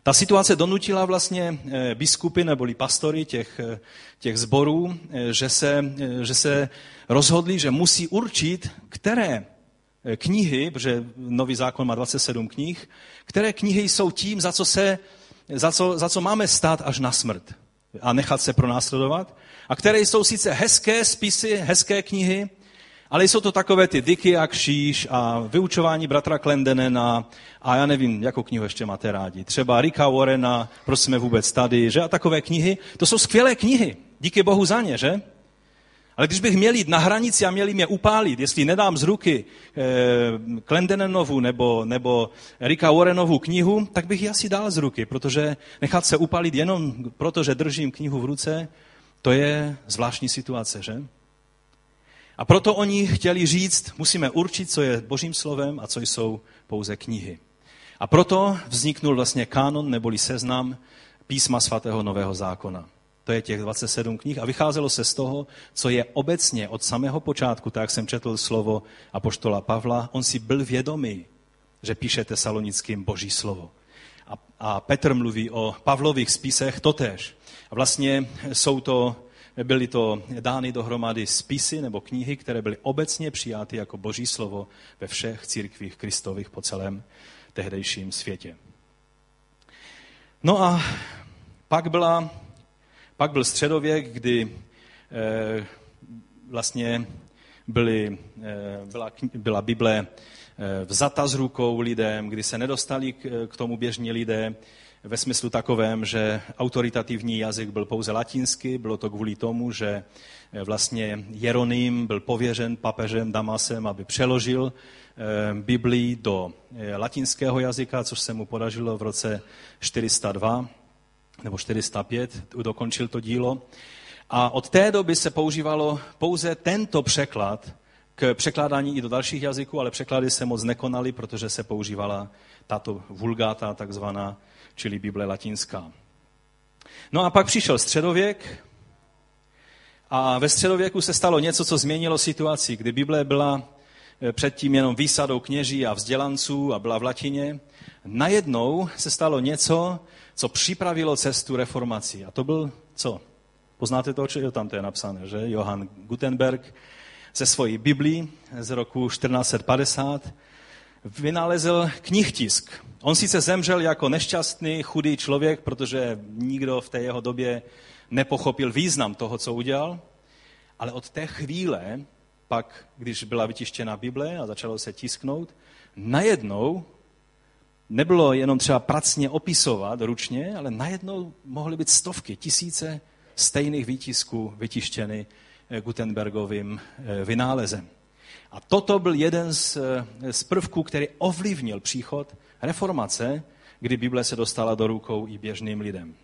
Ta situace donutila vlastně eh, biskupy neboli pastory těch, eh, těch zborů, eh, že se, že se rozhodli, že musí určit, které knihy, protože nový zákon má 27 knih, které knihy jsou tím, za co, se, za co, za co máme stát až na smrt a nechat se pronásledovat, a které jsou sice hezké spisy, hezké knihy, ale jsou to takové ty Dicky jak šíš a vyučování bratra Klendenena a já nevím, jakou knihu ještě máte rádi. Třeba Ricka Warrena, proč jsme vůbec tady, že? A takové knihy. To jsou skvělé knihy. Díky Bohu za ně, že? Ale když bych měl jít na hranici a měli mě upálit, jestli nedám z ruky eh, Klendenenovu nebo, nebo Ricka Warrenovu knihu, tak bych ji asi dal z ruky, protože nechat se upálit jenom proto, že držím knihu v ruce, to je zvláštní situace, že? A proto oni chtěli říct, musíme určit, co je božím slovem a co jsou pouze knihy. A proto vzniknul vlastně kánon neboli seznam písma svatého Nového zákona. To je těch 27 knih a vycházelo se z toho, co je obecně od samého počátku, tak jak jsem četl slovo apoštola Pavla, on si byl vědomý, že píše tesalonickým boží slovo. A, a Petr mluví o Pavlových spisech totéž. A vlastně jsou to byly to dány dohromady spisy nebo knihy, které byly obecně přijaty jako boží slovo ve všech církvích Kristových po celém tehdejším světě. No a pak, byla, pak byl středověk, kdy eh, vlastně byly, eh, byla, byla Bible eh, vzata z rukou lidem, kdy se nedostali k, k tomu běžní lidé, ve smyslu takovém, že autoritativní jazyk byl pouze latinský, bylo to kvůli tomu, že vlastně Jeroným byl pověřen papežem Damasem, aby přeložil Biblii do latinského jazyka, což se mu podařilo v roce 402 nebo 405, dokončil to dílo. A od té doby se používalo pouze tento překlad k překládání i do dalších jazyků, ale překlady se moc nekonaly, protože se používala tato vulgáta, takzvaná čili Bible latinská. No a pak přišel středověk a ve středověku se stalo něco, co změnilo situaci, kdy Bible byla eh, předtím jenom výsadou kněží a vzdělanců a byla v latině. Najednou se stalo něco, co připravilo cestu reformací. A to byl co? Poznáte to, co tam to je napsané, že? Johann Gutenberg ze svojí Biblii z roku 1450 vynalezl knihtisk. On sice zemřel jako nešťastný, chudý člověk, protože nikdo v té jeho době nepochopil význam toho, co udělal, ale od té chvíle, pak, když byla vytištěna Bible a začalo se tisknout, najednou nebylo jenom třeba pracně opisovat ručně, ale najednou mohly být stovky, tisíce stejných výtisků vytištěny Gutenbergovým eh, vynálezem. A toto byl jeden z, z prvků, který ovlivnil příchod reformace, kdy Bible se dostala do rukou i běžným lidem.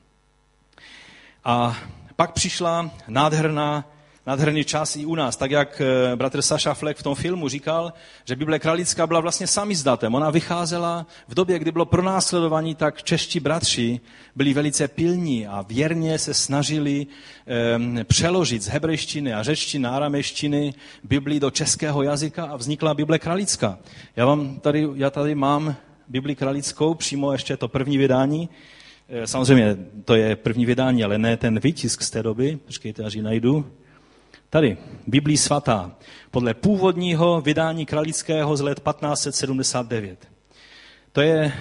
A pak přišla nádherná nádherný čas i u nás. Tak jak eh, bratr Saša Fleck v tom filmu říkal, že Bible kralická byla vlastně samizdatem. Ona vycházela v době, kdy bylo pronásledování, tak čeští bratři byli velice pilní a věrně se snažili um, přeložit z hebrejštiny a řečtiny aramejštiny Biblii do českého jazyka a vznikla Bible kralická. Já, vám tady, já tady mám Bibli kralickou, přímo ještě to první vydání. Eh, samozřejmě to je první vydání, ale ne ten výtisk z té doby. Počkejte, až ji najdu. Tady, Biblii svatá, podle původního vydání kralického z let 1579. To je e,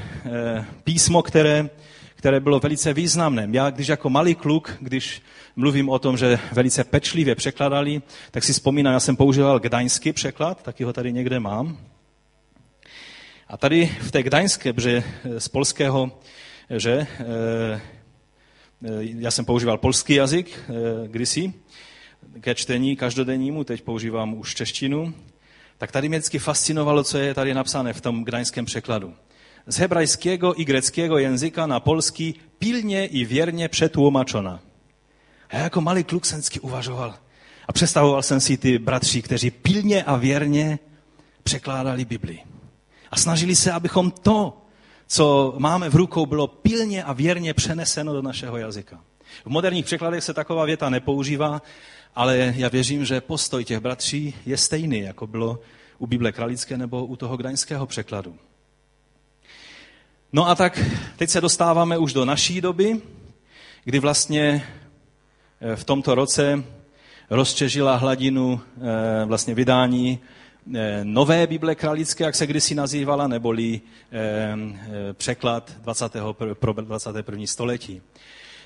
písmo, které, které bylo velice významné. Já, když jako malý kluk, když mluvím o tom, že velice pečlivě překladali, tak si vzpomínám, já jsem používal gdaňský překlad, taky ho tady někde mám. A tady v té gdaňské, že z polského, že e, já jsem používal polský jazyk e, kdysi, ke čtení každodennímu, teď používám už češtinu, tak tady mě vždycky fascinovalo, co je tady napsané v tom gdaňském překladu. Z hebrajského i greckého jazyka na polský pilně i věrně přetlumačona. A já jako malý kluk jsem vždycky uvažoval a představoval jsem si ty bratři, kteří pilně a věrně překládali Bibli. A snažili se, abychom to, co máme v rukou, bylo pilně a věrně přeneseno do našeho jazyka. V moderních překladech se taková věta nepoužívá, ale já věřím, že postoj těch bratří je stejný, jako bylo u Bible kralické nebo u toho gdaňského překladu. No a tak teď se dostáváme už do naší doby, kdy vlastně eh, v tomto roce rozčežila hladinu eh, vlastně vydání eh, nové Bible kralické, jak se kdysi nazývala, neboli překlad 20. pro 21. století.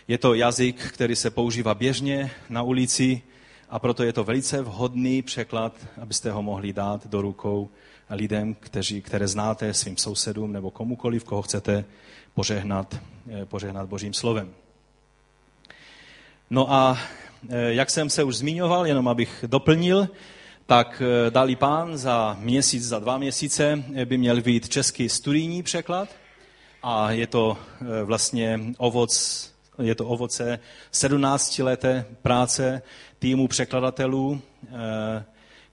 Je to jazyk, který se používá běžně na ulici, a proto je to velice vhodný překlad, abyste ho mohli dát do rukou lidem, kteří, které znáte, svým sousedům nebo komukoliv, koho chcete požehnat, eh, požehnat Božím slovem. No a eh, jak jsem se už zmiňoval, jenom abych doplnil, tak eh, dali pán za měsíc, za dva měsíce by měl být český studijní překlad a je to vlastně ovoc, je to ovoce 17 leté práce týmu překladatelů, eh,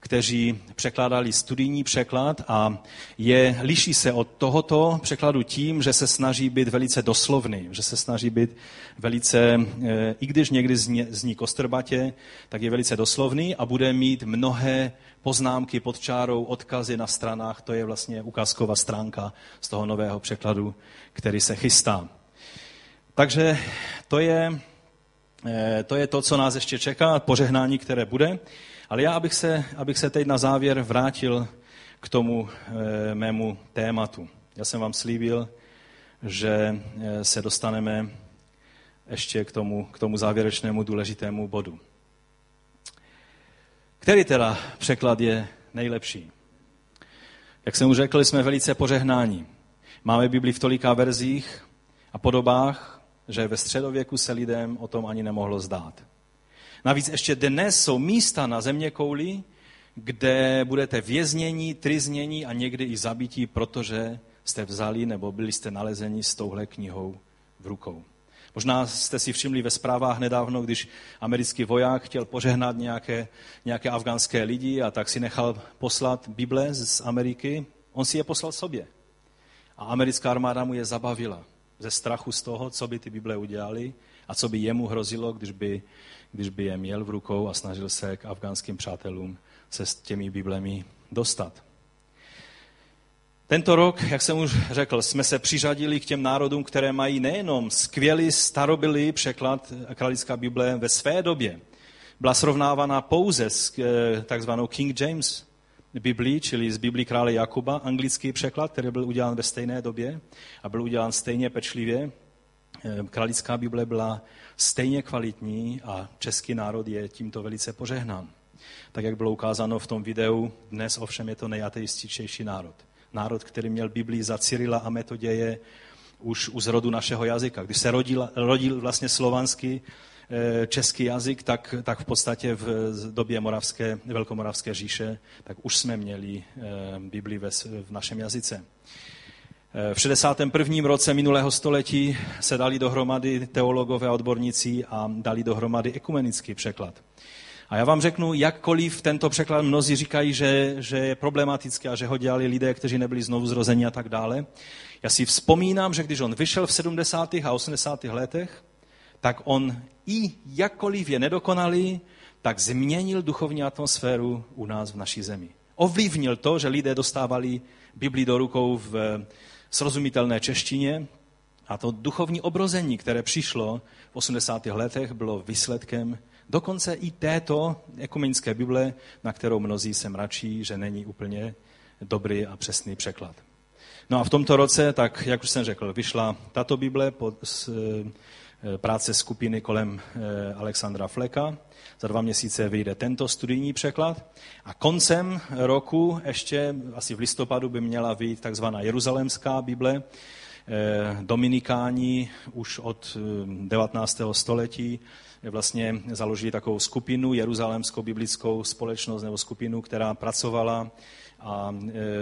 kteří překládali studijní překlad a je, liší se od tohoto překladu tím, že se snaží být velice doslovný, že se snaží být velice, eh, i když někdy zní, kostrbatě, tak je velice doslovný a bude mít mnohé poznámky pod čárou, odkazy na stranách, to je vlastně ukázková stránka z toho nového překladu, který se chystá. Takže to je to je to, co nás ještě čeká, požehnání, které bude. Ale já, abych se, abych se teď na závěr vrátil k tomu e, mému tématu. Já jsem vám slíbil, že e, se dostaneme ještě k tomu, k tomu závěrečnému důležitému bodu. Který teda překlad je nejlepší? Jak jsem už řekl, jsme velice požehnáni. Máme Bibli v tolika verzích a podobách, že ve středověku se lidem o tom ani nemohlo zdát. Navíc ještě dnes jsou místa na země kouli, kde budete věznění, triznění a někdy i zabití, protože jste vzali nebo byli jste nalezeni s touhle knihou v rukou. Možná jste si všimli ve zprávách nedávno, když americký voják chtěl požehnat nějaké, nějaké afgánské lidi a tak si nechal poslat Bible z Ameriky. On si je poslal sobě. A americká armáda mu je zabavila ze strachu z toho, co by ty Bible udělali a co by jemu hrozilo, když by, když by je měl v rukou a snažil se k afgánským přátelům se s těmi Biblemi dostat. Tento rok, jak jsem už řekl, jsme se přiřadili k těm národům, které mají nejenom skvělý starobilý překlad kralická Bible ve své době. Byla srovnávána pouze s eh, takzvanou King James Biblii, čili z Biblii krále Jakuba, anglický překlad, který byl udělán ve stejné době a byl udělán stejně pečlivě. Eh, Kralická Bible byla stejně kvalitní a český národ je tímto velice požehnán. Tak, jak bylo ukázáno v tom videu, dnes ovšem je to nejateističtější národ. Národ, který měl Biblii za Cyrila a Metoděje už u zrodu našeho jazyka. Když se rodil, rodil vlastně slovanský český jazyk, tak, tak v podstatě v době moravské, velkomoravské říše, tak už jsme měli eh, Bibli v našem jazyce. Eh, v 61. roce minulého století se dali dohromady teologové a odborníci a dali dohromady ekumenický překlad. A já vám řeknu, jakkoliv tento překlad mnozí říkají, že, že je problematický a že ho dělali lidé, kteří nebyli znovu zrozeni a tak dále. Já si vzpomínám, že když on vyšel v 70. a 80. letech, tak on i jakkoliv je nedokonalý, tak změnil duchovní atmosféru u nás v naší zemi. Ovlivnil to, že lidé dostávali Bibli do rukou v srozumitelné češtině a to duchovní obrození, které přišlo v 80. letech, bylo výsledkem dokonce i této ekumenické Bible, na kterou mnozí se mračí, že není úplně dobrý a přesný překlad. No a v tomto roce, tak jak už jsem řekl, vyšla tato Bible pod, z e, práce skupiny kolem e, Alexandra Fleka. Za dva měsíce vyjde tento studijní překlad. A koncem roku, ještě asi v listopadu, by měla vyjít takzvaná Jeruzalémská Bible. E, Dominikáni už od 19. století vlastně založili takovou skupinu, Jeruzalémskou biblickou společnost nebo skupinu, která pracovala a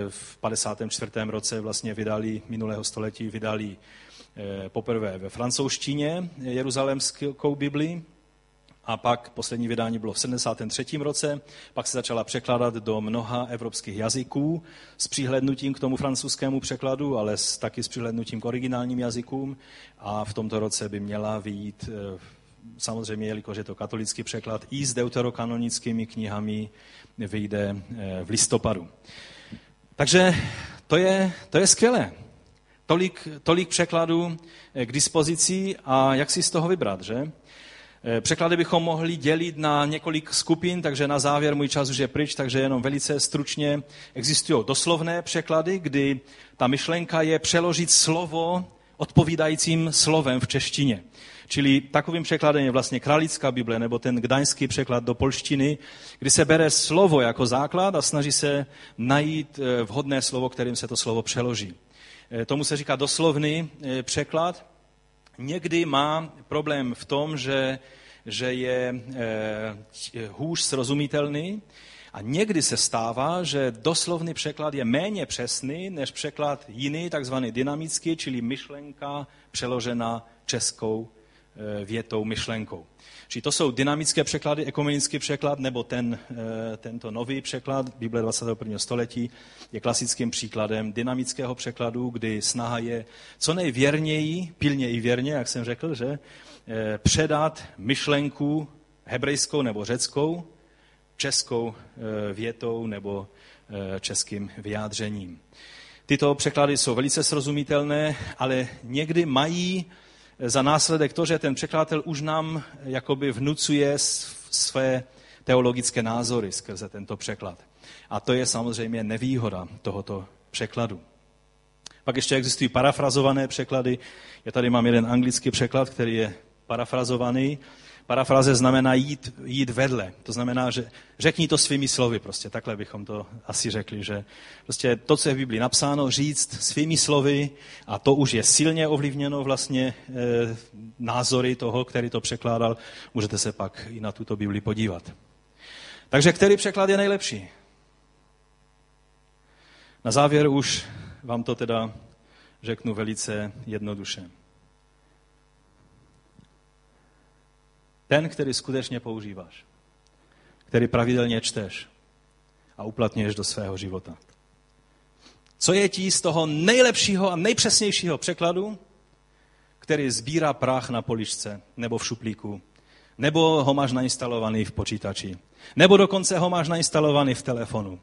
v 54. roce vlastně vydali, minulého století vydali poprvé ve francouzštině Jeruzalémskou Bibli, a pak poslední vydání bylo v 73. roce, pak se začala překládat do mnoha evropských jazyků s přihlednutím k tomu francouzskému překladu, ale s, taky s přihlednutím k originálním jazykům a v tomto roce by měla vyjít e, samozřejmě, jelikož je to katolický překlad, i s deuterokanonickými knihami vyjde eh, v listopadu. Takže to je, to je skvělé. Tolik, tolik překladů eh, k dispozici a jak si z toho vybrat, že? Eh, překlady bychom mohli dělit na několik skupin, takže na závěr můj čas už je pryč, takže jenom velice stručně existují doslovné překlady, kdy ta myšlenka je přeložit slovo odpovídajícím slovem v češtině. Čili takovým překladem je vlastně kralická Bible nebo ten gdaňský překlad do polštiny, kdy se bere slovo jako základ a snaží se najít eh, vhodné slovo, kterým se to slovo přeloží. Eh, tomu se říká doslovný eh, překlad. Někdy má problém v tom, že, že je hůř srozumitelný, a někdy se stává, že doslovný překlad je méně přesný než překlad jiný, takzvaný dynamický, čili myšlenka přeložena českou Eh, větou, myšlenkou. Čili to jsou dynamické překlady, ekumenický překlad, nebo ten, eh, tento nový překlad Bible 21. století je klasickým příkladem dynamického překladu, kdy snaha je co nejvěrněji, pilně i věrně, jak jsem řekl, že eh, předat myšlenku hebrejskou nebo řeckou, českou větou nebo českým vyjádřením. Tyto překlady jsou velice srozumitelné, ale někdy mají za následek to, že ten překladatel už nám jakoby vnucuje své teologické názory skrze tento překlad. A to je samozřejmě nevýhoda tohoto překladu. Pak ještě existují parafrazované překlady. Já tady mám jeden anglický překlad, který je parafrazovaný Parafraze znamená jít, jít vedle. To znamená, že řekni to svými slovy prostě. Takhle bychom to asi řekli, že prostě to, co je v Biblii napsáno, říct svými slovy a to už je silně ovlivněno vlastně e, názory toho, který to překládal. Můžete se pak i na tuto Bibli podívat. Takže který překlad je nejlepší? Na závěr už vám to teda řeknu velice jednoduše. Ten, který skutečně používáš, který pravidelně čteš a uplatňuješ do svého života. Co je ti z toho nejlepšího a nejpřesnějšího překladu, který sbírá prach na poličce nebo v šuplíku, nebo ho máš nainstalovaný v počítači, nebo dokonce ho máš nainstalovaný v telefonu.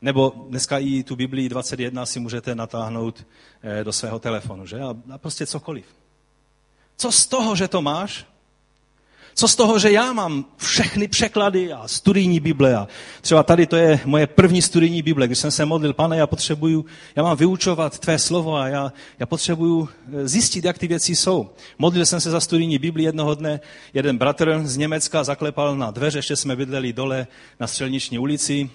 Nebo dneska i tu Biblii 21 si můžete natáhnout eh, do svého telefonu, že? A prostě cokoliv. Co z toho, že to máš, co z toho, že já mám všechny překlady a studijní Bible a třeba tady to je moje první studijní Bible, když jsem se modlil, pane, já potřebuju, já mám vyučovat tvé slovo a já, já potřebuju eh, zjistit, jak ty věci jsou. Modlil jsem se za studijní Bibli jednoho dne, jeden bratr z Německa zaklepal na dveře, ještě jsme bydleli dole na Střelniční ulici,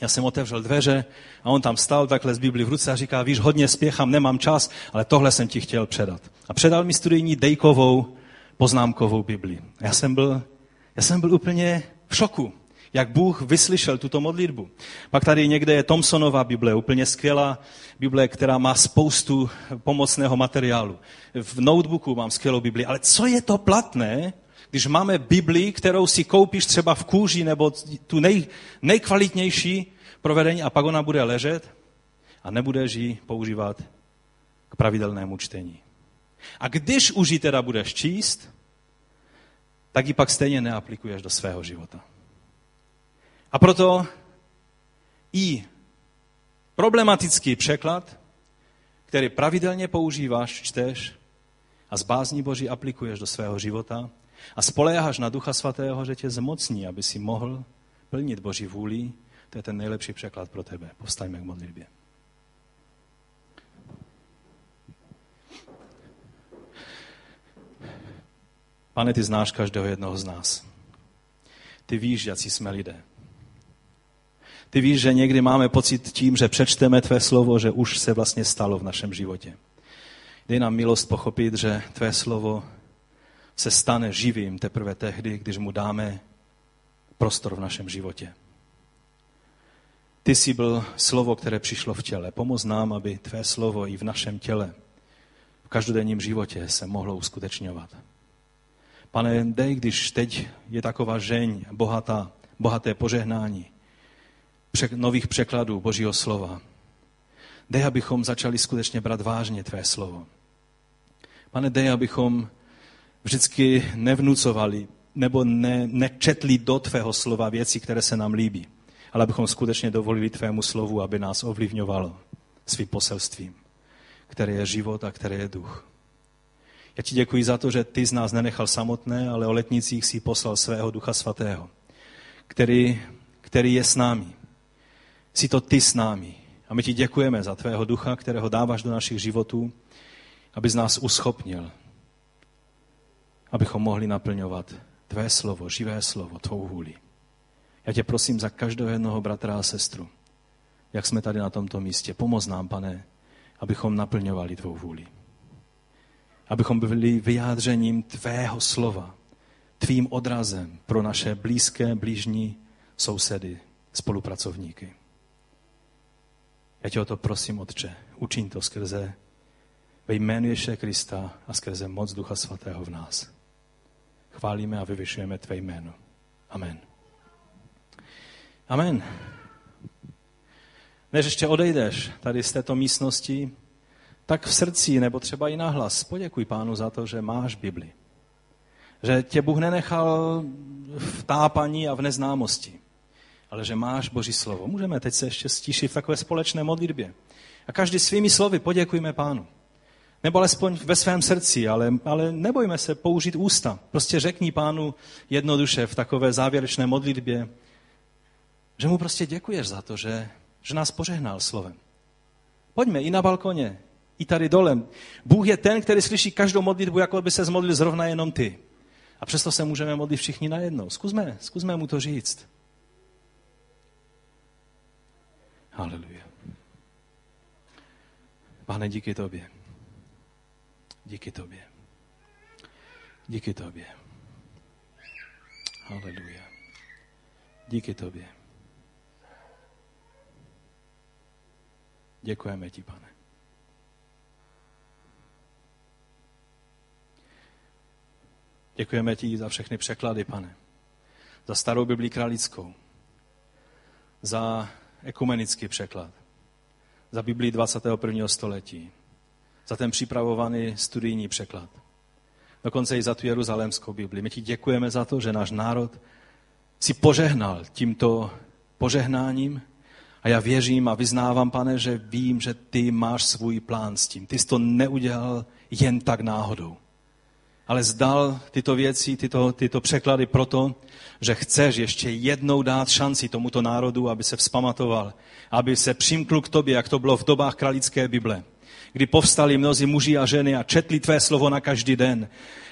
já jsem otevřel dveře a on tam stál takhle z Bibli v ruce a říká, víš, hodně spěchám, nemám čas, ale tohle jsem ti chtěl předat. A předal mi studijní Dejkovou poznámkovou Bibli. Já jsem byl, já jsem byl úplně v šoku, jak Bůh vyslyšel tuto modlitbu. Pak tady někde je Thompsonova Bible, úplně skvělá Bible, která má spoustu pomocného materiálu. V notebooku mám skvělou Bibli, ale co je to platné, Když máme Bibli, kterou si koupíš třeba v kůži nebo tu nej, nejkvalitnější provedení a pak ona bude ležet a nebudeš ji používat k pravidelnému čtení. A když už ji teda budeš číst, tak ji pak stejně neaplikuješ do svého života. A proto i problematický překlad, který pravidelně používáš, čteš a z bázní Boží aplikuješ do svého života a spoléháš na Ducha Svatého, že tě zmocní, aby si mohl plnit Boží vůli, to je ten nejlepší překlad pro tebe. Povstaňme k modlitbě. Pane, ty znáš každého jednoho z nás. Ty víš, jaký jsme lidé. Ty víš, že někdy máme pocit tím, že přečteme tvé slovo, že už se vlastně stalo v našem životě. Dej nám milost pochopit, že tvé slovo se stane živým teprve tehdy, když mu dáme prostor v našem životě. Ty jsi byl slovo, které přišlo v těle. Pomoz nám, aby tvé slovo i v našem těle, v každodenním životě se mohlo uskutečňovat. Pane, dej, když teď je taková žeň, bohatá, bohaté požehnání, nových překladů Božího slova. Dej, abychom začali skutečně brát vážně Tvé slovo. Pane, dej, abychom vždycky nevnucovali nebo ne, nečetli do Tvého slova věci, které se nám líbí, ale abychom skutečně dovolili Tvému slovu, aby nás ovlivňovalo svým poselstvím, které je život a které je duch. Já ti děkuji za to, že ty z nás nenechal samotné, ale o letnicích si poslal svého ducha svatého, který, který je s námi. Jsi to ty s námi. A my ti děkujeme za tvého ducha, kterého dáváš do našich životů, aby z nás uschopnil, abychom mohli naplňovat tvé slovo, živé slovo, tvou vůli. Já tě prosím za každého jednoho bratra a sestru, jak jsme tady na tomto místě. Pomoz nám, pane, abychom naplňovali tvou vůli abychom byli vyjádřením tvého slova, tvým odrazem pro naše blízké, blížní sousedy, spolupracovníky. Já tě o to prosím, Otče, učin to skrze ve jménu Ježíše Krista a skrze moc Ducha Svatého v nás. Chválíme a vyvyšujeme tvé jméno. Amen. Amen. Než ještě odejdeš tady z této místnosti, tak v srdci nebo třeba i nahlas poděkuj pánu za to, že máš Bibli. Že tě Bůh nenechal v tápaní a v neznámosti, ale že máš Boží slovo. Můžeme teď se ještě stíšit v takové společné modlitbě. A každý svými slovy poděkujme pánu. Nebo alespoň ve svém srdci, ale, ale nebojme se použít ústa. Prostě řekni pánu jednoduše v takové závěrečné modlitbě, že mu prostě děkuješ za to, že, že nás požehnal slovem. Pojďme i na balkoně, i tady dole. Bůh je ten, který slyší každou modlitbu, jako by se zmodlil zrovna jenom ty. A přesto se můžeme modlit všichni najednou. Zkusme, zkusme mu to říct. Haleluja. Pane, díky tobě. Díky tobě. Díky tobě. Haleluja. Díky tobě. Děkujeme ti, pane. Děkujeme ti za všechny překlady, pane. Za starou Biblii kralickou. Za ekumenický překlad. Za Biblii 21. století. Za ten připravovaný studijní překlad. Dokonce i za tu jeruzalémskou Bibli. My ti děkujeme za to, že náš národ si požehnal tímto požehnáním a já věřím a vyznávám, pane, že vím, že ty máš svůj plán s tím. Ty jsi to neudělal jen tak náhodou ale zdal tyto věci, tyto, tyto překlady proto, že chceš ještě jednou dát šanci tomuto národu, aby se vzpamatoval, aby se přimkl k tobě, jak to bylo v dobách kralické Bible, kdy povstali mnozí muži a ženy a četli tvé slovo na každý den.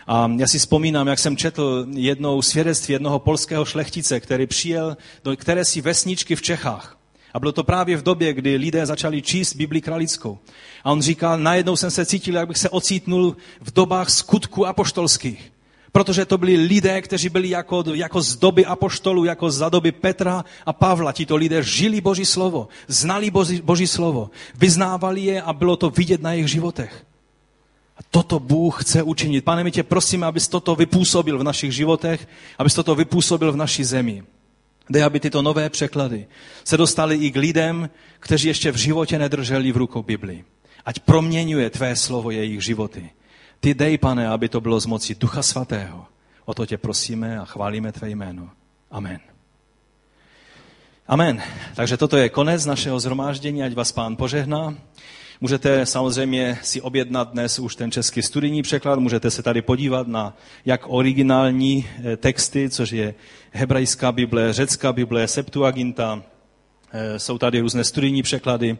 A já si vzpomínám, jak jsem četl jednou svědectví jednoho polského šlechtice, který přijel do které si vesničky v Čechách. A bylo to právě v době, kdy lidé začali číst Bibli kralickou. A on říkal, najednou jsem se cítil, jak bych se ocítnul v dobách skutku apoštolských. Protože to byli lidé, kteří byli jako, jako z doby apoštolů, jako za doby Petra a Pavla. Tito lidé žili Boží slovo, znali Boží, Boží slovo, vyznávali je a bylo to vidět na jejich životech. A toto Bůh chce učinit. Pane, my tě prosíme, abys toto vypůsobil v našich životech, abys toto vypůsobil v naší zemi. Dej, aby tyto nové překlady se dostaly i k lidem, kteří ještě v životě nedrželi v rukou Bibli. Ať proměňuje tvé slovo jejich životy. Ty dej, pane, aby to bylo z moci Ducha Svatého. O to tě prosíme a chválíme tvé jméno. Amen. Amen. Takže toto je konec našeho zhromáždění, ať vás pán požehná. Můžete samozřejmě si objednat dnes už ten český studijní překlad, můžete se tady podívat na jak originální eh, texty, což je hebrejská Bible, řecká Bible, Septuaginta, eh, jsou tady různé studijní překlady,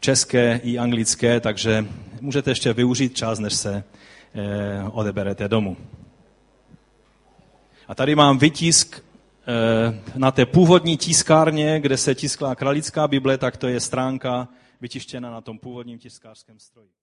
české i anglické, takže můžete ještě využít čas, než se eh, odeberete domů. A tady mám vytisk na té původní tiskárně, kde se tiskla kralická Bible, tak to je stránka vytištěna na tom původním tiskářském stroji.